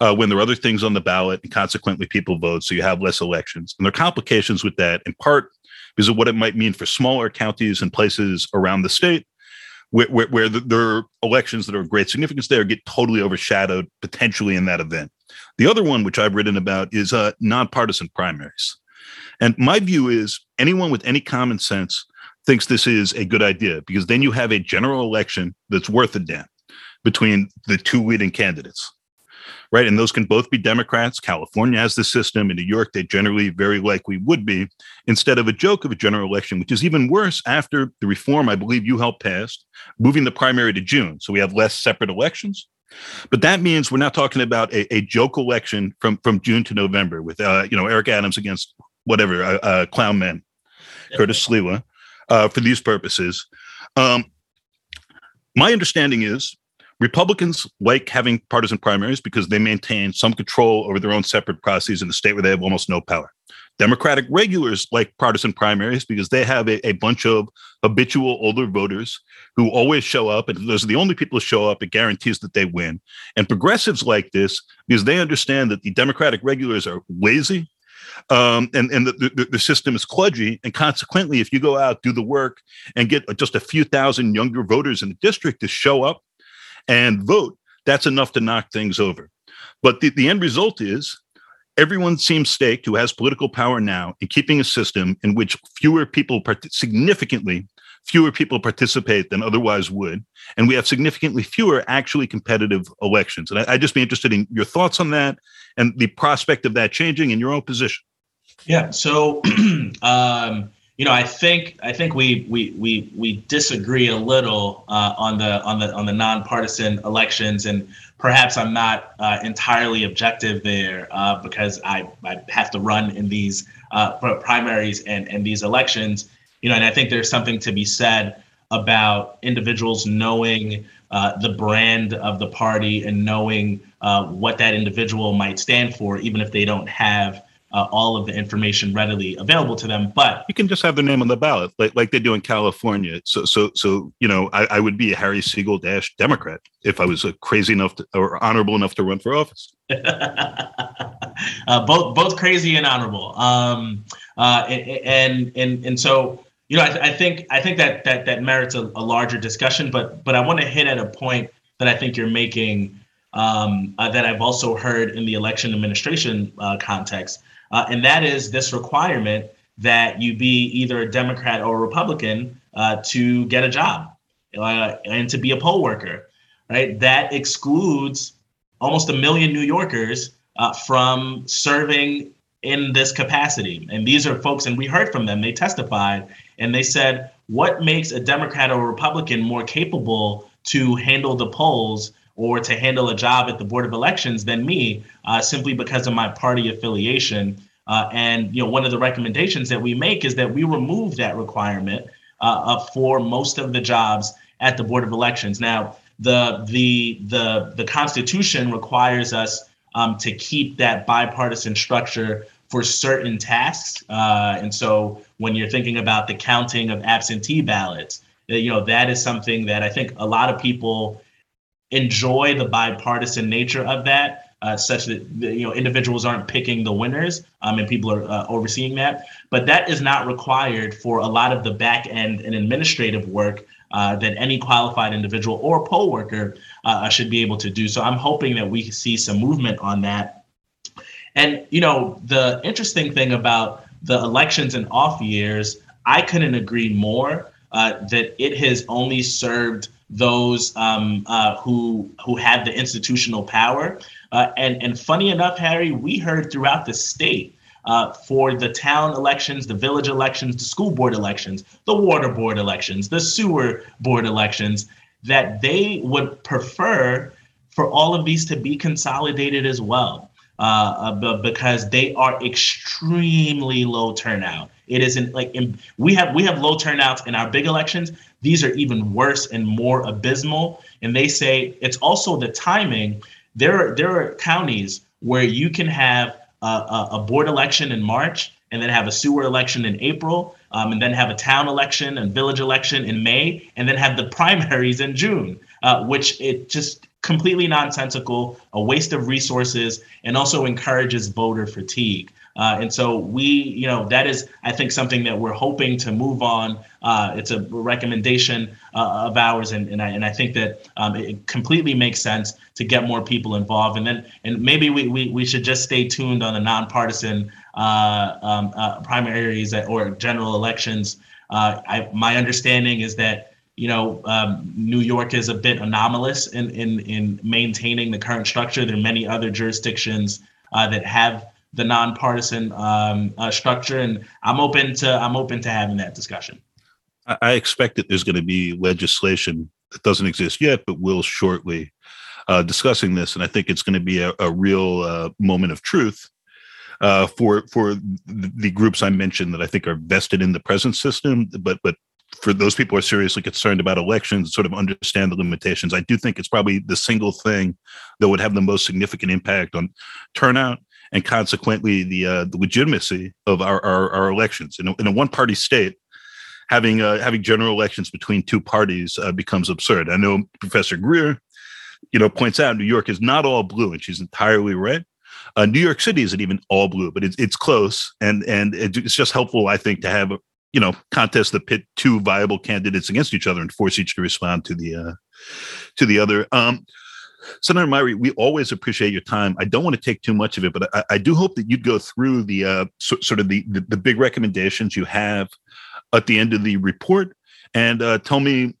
Speaker 2: Uh, when there are other things on the ballot and consequently people vote, so you have less elections. And there are complications with that, in part because of what it might mean for smaller counties and places around the state where, where, where the, there are elections that are of great significance there get totally overshadowed potentially in that event. The other one, which I've written about, is uh, nonpartisan primaries. And my view is anyone with any common sense thinks this is a good idea because then you have a general election that's worth a damn between the two leading candidates right? And those can both be Democrats. California has the system. In New York, they generally very likely would be, instead of a joke of a general election, which is even worse after the reform I believe you helped pass, moving the primary to June. So we have less separate elections. But that means we're not talking about a, a joke election from, from June to November with, uh, you know, Eric Adams against whatever, uh, uh, clown man, Curtis Sliwa, uh, for these purposes. Um, my understanding is Republicans like having partisan primaries because they maintain some control over their own separate processes in a state where they have almost no power. Democratic regulars like partisan primaries because they have a, a, bunch of habitual older voters who always show up, and those are the only people who show up. It guarantees that they win. And progressives like this because they understand that the Democratic regulars are lazy, um, and and the, the, the, system is kludgy. And consequently, if you go out, do the work, and get just a few thousand younger voters in the district to show up and vote, that's enough to knock things over. But the, the end result is everyone seems staked who has political power now in keeping a system in which fewer people, significantly fewer people participate than otherwise would. And we have significantly fewer actually competitive elections. And I, would just be interested in your thoughts on that and the prospect of that changing in your own position.
Speaker 1: Yeah. So, um, you know, I think I think we we we we disagree a little uh, on the on the on the nonpartisan elections, and perhaps I'm not uh, entirely objective there uh, because I I have to run in these uh, primaries and and these elections, you know, and I think there's something to be said about individuals knowing uh, the brand of the party and knowing uh, what that individual might stand for, even if they don't have uh, all of the information readily available to them. But
Speaker 2: you can just have their name on the ballot, like like they do in California. So so so you know, I, I would be a Harry Siegel dash Democrat if I was crazy enough to, or honorable enough to run for office.
Speaker 1: uh, both both crazy and honorable. Um, uh, and and and so you know, I, I, think I think that that that merits a, a, larger discussion. But but I want to hit at a point that I think you're making um, uh, that I've also heard in the election administration uh, context, uh, and that is this requirement that you be either a Democrat or a Republican uh, to get a job uh, and to be a poll worker, right? That excludes almost a million New Yorkers uh, from serving in this capacity. And these are folks, and we heard from them, they testified and they said, what makes a Democrat or Republican more capable to handle the polls or to handle a job at the Board of Elections than me, uh, simply because of my party affiliation? Uh, and you know, one of the recommendations that we make is that we remove that requirement uh, for most of the jobs at the Board of Elections. Now, the the the the Constitution requires us um, to keep that bipartisan structure for certain tasks. Uh, and so when you're thinking about the counting of absentee ballots, you know, that is something that I think a lot of people enjoy the bipartisan nature of that. Uh, such that you know individuals aren't picking the winners, um, and people are uh, overseeing that. But that is not required for a lot of the back end and administrative work uh, that any qualified individual or poll worker uh, should be able to do. So I'm hoping that we see some movement on that and you know, the interesting thing about the elections and off years, I couldn't agree more uh, that it has only served those um, uh, who who had the institutional power. Uh, and and funny enough, Harry, we heard throughout the state uh, for the town elections, the village elections, the school board elections, the water board elections, the sewer board elections, that they would prefer for all of these to be consolidated as well uh, uh because they are extremely low turnout. It isn't like in, we have we have low turnouts in our big elections. These are even worse and more abysmal. And they say it's also the timing. There are there are counties where you can have a, a, a board election in March and then have a sewer election in April, um, and then have a town election and village election in May, and then have the primaries in June, uh, which it just completely nonsensical, a waste of resources, and also encourages voter fatigue. Uh, and so we, you know, that is, I think, something that we're hoping to move on. Uh, it's a recommendation uh, of ours, and, and I and I think that um, it completely makes sense to get more people involved. And then, and maybe we we, we should just stay tuned on the nonpartisan uh, um, uh, primaries or general elections. Uh, I, my understanding is that you know, um, New York is a bit anomalous in, in, in maintaining the current structure. There are many other jurisdictions uh, that have the nonpartisan um, uh, structure, and I'm open to I'm open to having that discussion.
Speaker 2: I expect that there's going to be legislation that doesn't exist yet, but will shortly, uh, discussing this, and I think it's going to be a, a real uh, moment of truth uh, for for the groups I mentioned that I think are vested in the present system, but but for those people who are seriously concerned about elections, sort of understand the limitations. I do think it's probably the single thing that would have the most significant impact on turnout and consequently the uh, the legitimacy of our our, our elections. In a, in a one party state, having uh, having general elections between two parties uh, becomes absurd. I know Professor Greer, you know, points out New York is not all blue, and she's entirely right. Uh, New York City isn't even all blue, but it's it's close, and and it's just helpful, I think, to have you know contests that pit two viable candidates against each other and force each to respond to the uh, to the other. Um, Senator Myrie, we always appreciate your time. I don't want to take too much of it, but I, I do hope that you'd go through the uh, so, sort of the, the, the big recommendations you have at the end of the report, and uh, tell me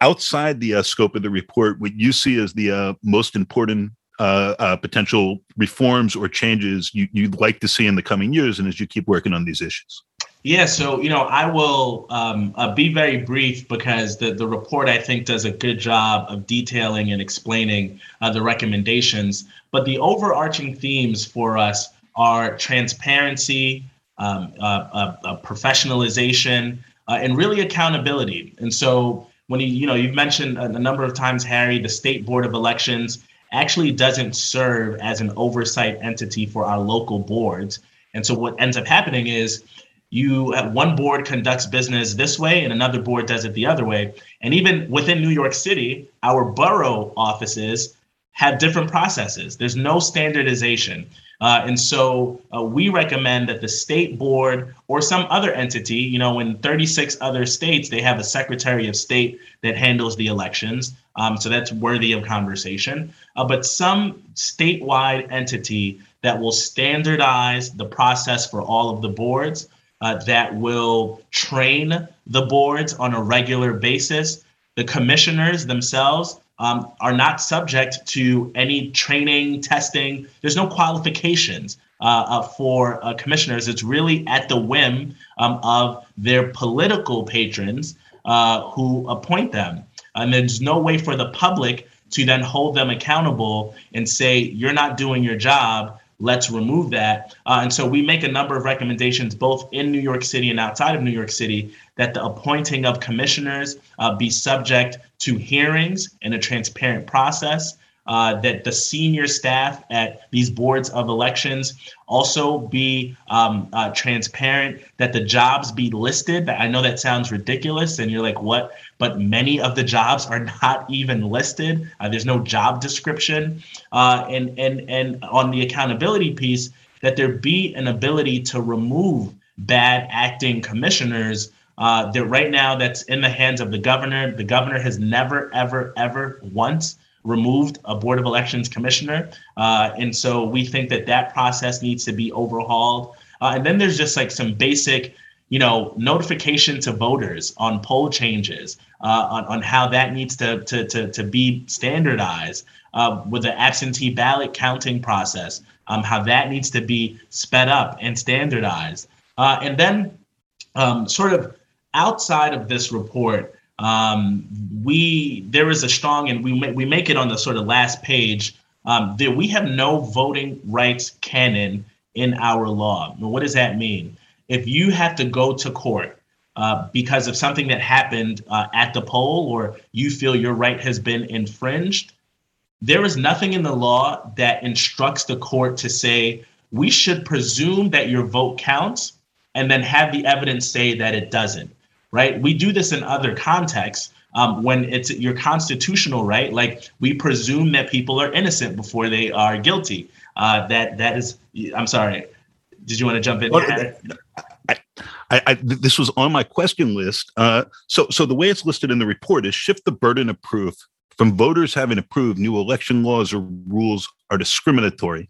Speaker 2: outside the uh, scope of the report what you see as the uh, most important uh, uh, potential reforms or changes you, would like to see in the coming years, and as you keep working on these issues.
Speaker 1: Yeah, so you know, I will um, uh, be very brief because the the report I think does a good job of detailing and explaining uh, the recommendations. But the overarching themes for us are transparency, um, uh, uh, uh professionalization, uh, and really accountability. And so, when you you know you've mentioned a, a number of times, Harry, the state board of elections actually doesn't serve as an oversight entity for our local boards. And so, what ends up happening is you uh, one board conducts business this way and another board does it the other way. And even within new york city our borough offices have different processes. There's no standardization. Uh, and so uh, we recommend that the state board or some other entity you know in 36 other states they have a secretary of state that handles the elections. Um, so that's worthy of conversation. Uh, but some statewide entity that will standardize the process for all of the boards uh, that will train the boards on a regular basis. The commissioners themselves um, are not subject to any training, testing. There's no qualifications uh, uh, for uh, commissioners. It's really at the whim um, of their political patrons uh, who appoint them. And there's no way for the public to then hold them accountable and say, you're not doing your job let's remove that. Uh, and so we make a number of recommendations, both in New York City and outside of New York City, that the appointing of commissioners uh, be subject to hearings in a transparent process. Uh, that the senior staff at these boards of elections also be um, uh, transparent, that the jobs be listed. I know that sounds ridiculous, and you're like, what? but many of the jobs are not even listed. Uh, there's no job description. Uh, and, and, and on the accountability piece, that there be an ability to remove bad acting commissioners uh, that right now that's in the hands of the governor. The governor has never, ever, ever once removed a board of elections commissioner, uh, and so we think that that process needs to be overhauled. Uh, and then there's just like some basic you know, notification to voters on poll changes, uh, on, on how that needs to, to, to, to be standardized uh, with the absentee ballot counting process, um, how that needs to be sped up and standardized. Uh, and then, um, sort of outside of this report, um, we there is a strong, and we, ma- we make it on the sort of last page, um, that we have no voting rights canon in our law. what does that mean? if you have to go to court uh, because of something that happened uh, at the poll or you feel your right has been infringed, there is nothing in the law that instructs the court to say, we should presume that your vote counts and then have the evidence say that it doesn't, right? We do this in other contexts. Um, when it's your constitutional right, like we presume that people are innocent before they are guilty. Uh, that that is, I'm sorry, did you want to jump in?
Speaker 2: I, I, I, this was on my question list. Uh, so, so the way it's listed in the report is shift the burden of proof from voters having to prove new election laws or rules are discriminatory,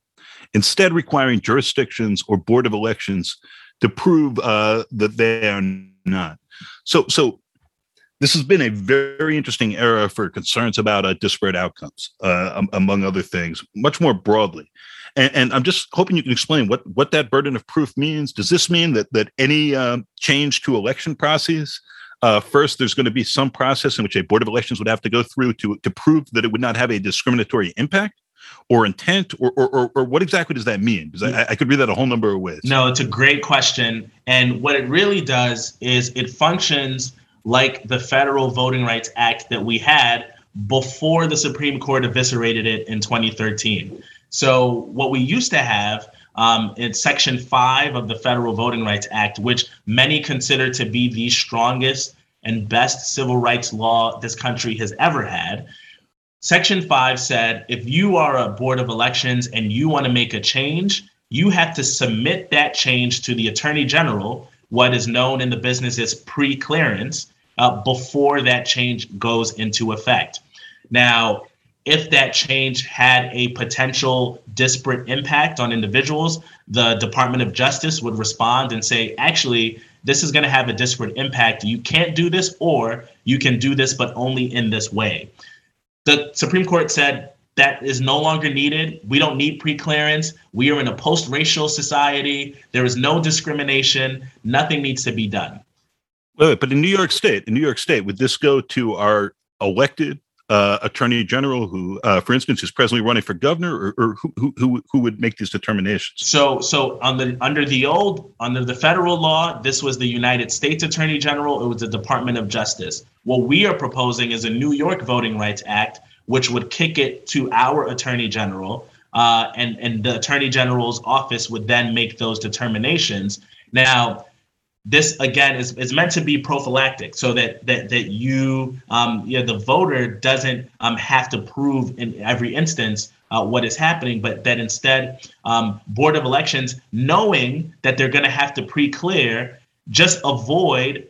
Speaker 2: instead requiring jurisdictions or board of elections to prove uh, that they are not. So, so this has been a very interesting era for concerns about uh, disparate outcomes, uh, among other things, much more broadly. And, and, I'm just hoping you can explain what what that burden of proof means. Does this mean that that any uh, change to election process, uh, first there's going to be some process in which a board of elections would have to go through to to prove that it would not have a discriminatory impact? Or intent, or, or, or what exactly does that mean? Because I, I could read that a whole number of ways.
Speaker 1: No, it's a great question. And what it really does is it functions like the Federal Voting Rights Act that we had before the Supreme Court eviscerated it in 2013. So what we used to have um, in Section 5 of the Federal Voting Rights Act, which many consider to be the strongest and best civil rights law this country has ever had, Section 5 said if you are a board of elections and you want to make a change, you have to submit that change to the attorney general, what is known in the business as pre clearance, uh, before that change goes into effect. Now, if that change had a potential disparate impact on individuals, the Department of Justice would respond and say, actually, this is going to have a disparate impact. You can't do this, or you can do this, but only in this way. The Supreme Court said that is no longer needed. We don't need pre-clearance. We are in a post-racial society. There is no discrimination. Nothing needs to be done.
Speaker 2: Wait, but in New York State, in New York State, would this go to our elected uh, attorney general who, uh, for instance, is presently running for governor, or, or who, who who would make these determinations?
Speaker 1: So, so on the under the old under the federal law, this was the United States Attorney General. It was the Department of Justice. What we are proposing is a New York Voting Rights Act, which would kick it to our Attorney General, uh, and and the Attorney General's office would then make those determinations. Now, this again is, is meant to be prophylactic so that that that you um you know, the voter doesn't um have to prove in every instance uh, what is happening but that instead um, board of elections knowing that they're going to have to pre-clear just avoid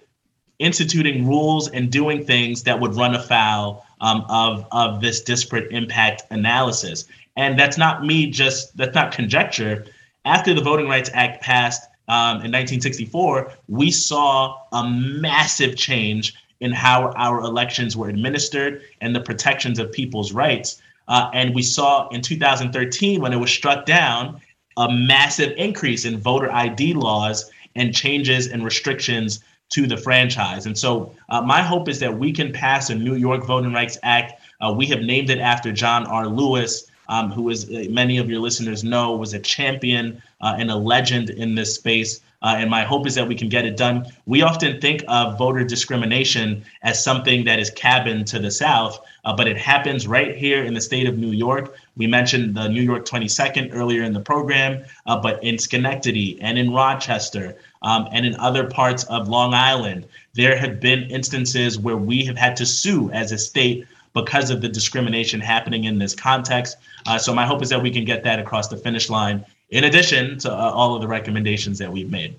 Speaker 1: instituting rules and doing things that would run afoul um, of of this disparate impact analysis. And that's not me just that's not conjecture. After the voting rights act passed um, in 1964, we saw a massive change in how our elections were administered and the protections of people's rights. Uh, and we saw in 2013, when it was struck down, a massive increase in voter ID laws and changes and restrictions to the franchise. And so, uh, my hope is that we can pass a New York Voting Rights Act. Uh, we have named it after John R. Lewis, um, who, uh, many of your listeners know, was a champion uh, and a legend in this space. Uh, and my hope is that we can get it done. We often think of voter discrimination as something that is cabined to the South, uh, but it happens right here in the state of New York. We mentioned the New York 22nd earlier in the program, uh, but in Schenectady and in Rochester um, and in other parts of Long Island, there have been instances where we have had to sue as a state because of the discrimination happening in this context. Uh, so my hope is that we can get that across the finish line in addition to uh, all of the recommendations that we've made.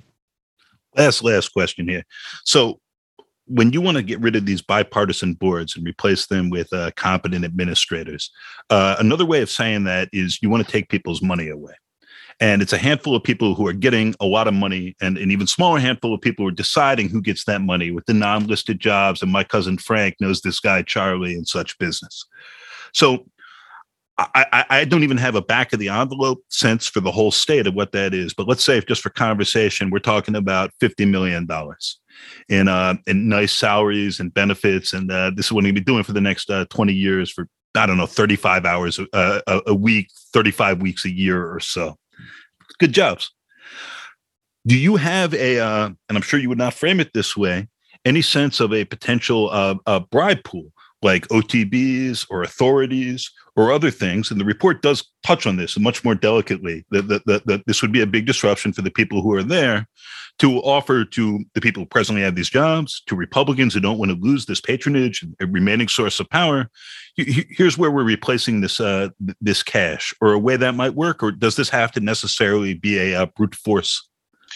Speaker 2: Last, last question here. So, when you want to get rid of these bipartisan boards and replace them with uh, competent administrators, uh, another way of saying that is you want to take people's money away. And it's a handful of people who are getting a lot of money, and an even smaller handful of people who are deciding who gets that money with the non listed jobs. And my cousin Frank knows this guy, Charlie, and such business. So I, I, don't even have a back of the envelope sense for the whole state of what that is. But let's say, if just for conversation, we're talking about fifty million dollars in uh, in nice salaries and benefits, and uh, this is what he'll be doing for the next uh, twenty years for I don't know thirty five hours uh, a, a week, thirty five weeks a year or so. Good jobs. Do you have a, uh, and I'm sure you would not frame it this way, any sense of a potential uh, bribe pool? Like OTBs or authorities or other things. And the report does touch on this much more delicately that, that, that, that, this would be a big disruption for the people who are there to offer to the people who presently have these jobs, to Republicans who don't want to lose this patronage and a remaining source of power. Here's where we're replacing this uh, this cash, or a way that might work, or does this have to necessarily be a, a brute force,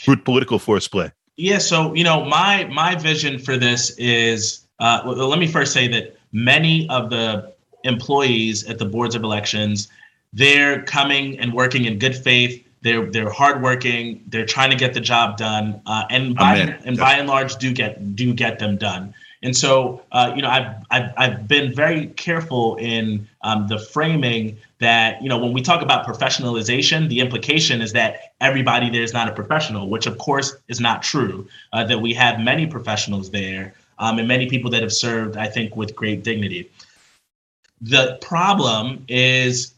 Speaker 2: brute political force play?
Speaker 1: Yeah. So you know, my my vision for this is. Uh, let me first say that many of the employees at the boards of elections, they're coming and working in good faith. They're they're hardworking. They're trying to get the job done, uh, and by and by and large do get do get them done. And so, uh, you know, I've, I've I've been very careful in um, the framing that you know when we talk about professionalization, the implication is that everybody there is not a professional, which of course is not true. Uh, that we have many professionals there, um, and many people that have served, I think, with great dignity. The problem is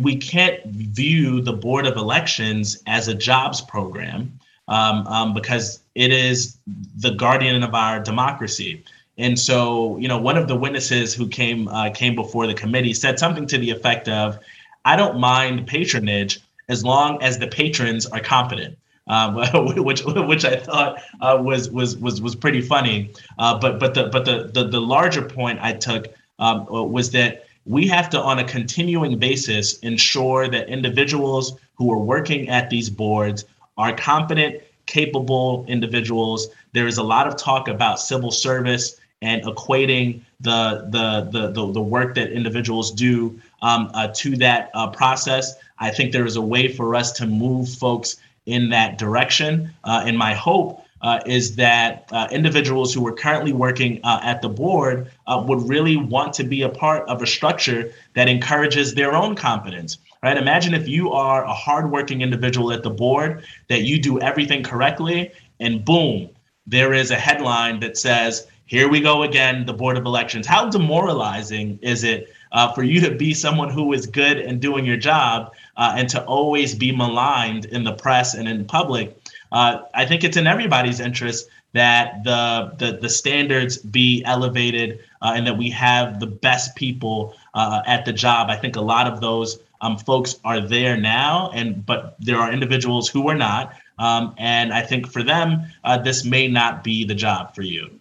Speaker 1: we can't view the Board of Elections as a jobs program um, um, because it is the guardian of our democracy. And so, you know, one of the witnesses who came uh, came before the committee said something to the effect of, "I don't mind patronage as long as the patrons are competent." Um, which which I thought uh, was was was was pretty funny. Uh, but but the but the, the the larger point I took um, was that we have to, on a continuing basis, ensure that individuals who are working at these boards are competent, capable individuals. There is a lot of talk about civil service and equating the the the the, the work that individuals do um, uh, to that uh, process. I think there is a way for us to move folks in that direction. Uh, and my hope uh, is that uh, individuals who are currently working uh, at the board uh, would really want to be a part of a structure that encourages their own competence. Right? Imagine if you are a hardworking individual at the board, that you do everything correctly, and boom, there is a headline that says, "Here we go again, the Board of Elections." How demoralizing is it uh, for you to be someone who is good and doing your job, uh, and to always be maligned in the press and in public? uh, I think it's in everybody's interest that the the, the standards be elevated uh, and that we have the best people uh, at the job. I think a lot of those um, folks are there now, and but there are individuals who are not. Um, and I think for them, uh, this may not be the job for you.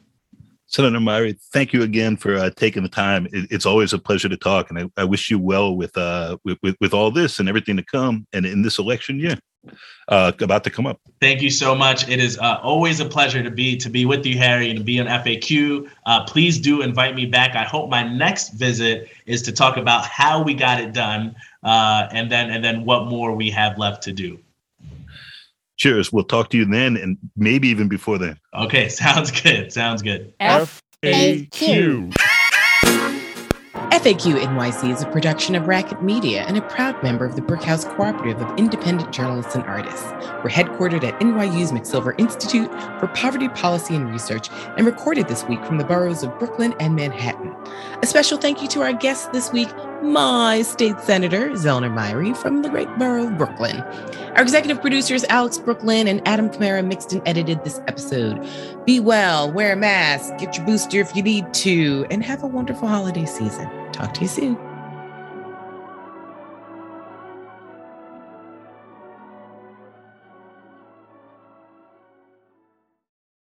Speaker 2: Senator Myrie, thank you again for uh, taking the time. It, it's always a pleasure to talk, and I, I wish you well with, uh, with, with with all this and everything to come, and in this election year uh, about to come up.
Speaker 1: Thank you so much. It is uh, always a pleasure to be to be with you, Harry, and to be on FAQ. Uh, please do invite me back. I hope my next visit is to talk about how we got it done, uh, and then and then what more we have left to do.
Speaker 2: Cheers. We'll talk to you then, and maybe even before then.
Speaker 1: Okay, sounds good. Sounds good.
Speaker 6: FAQ.
Speaker 4: FAQ NYC is a production of Racket Media and a proud member of the Brickhouse Cooperative of Independent Journalists and Artists. We're headquartered at NYU's McSilver Institute for Poverty Policy and Research and recorded this week from the boroughs of Brooklyn and Manhattan. A special thank you to our guests this week, my state senator, Zellnor Myrie from the great borough of Brooklyn. Our executive producers, Alex Brook Lynn and Adam Kamara, mixed and edited this episode. Be well, wear a mask, get your booster if you need to, and have a wonderful holiday season. Talk to you soon.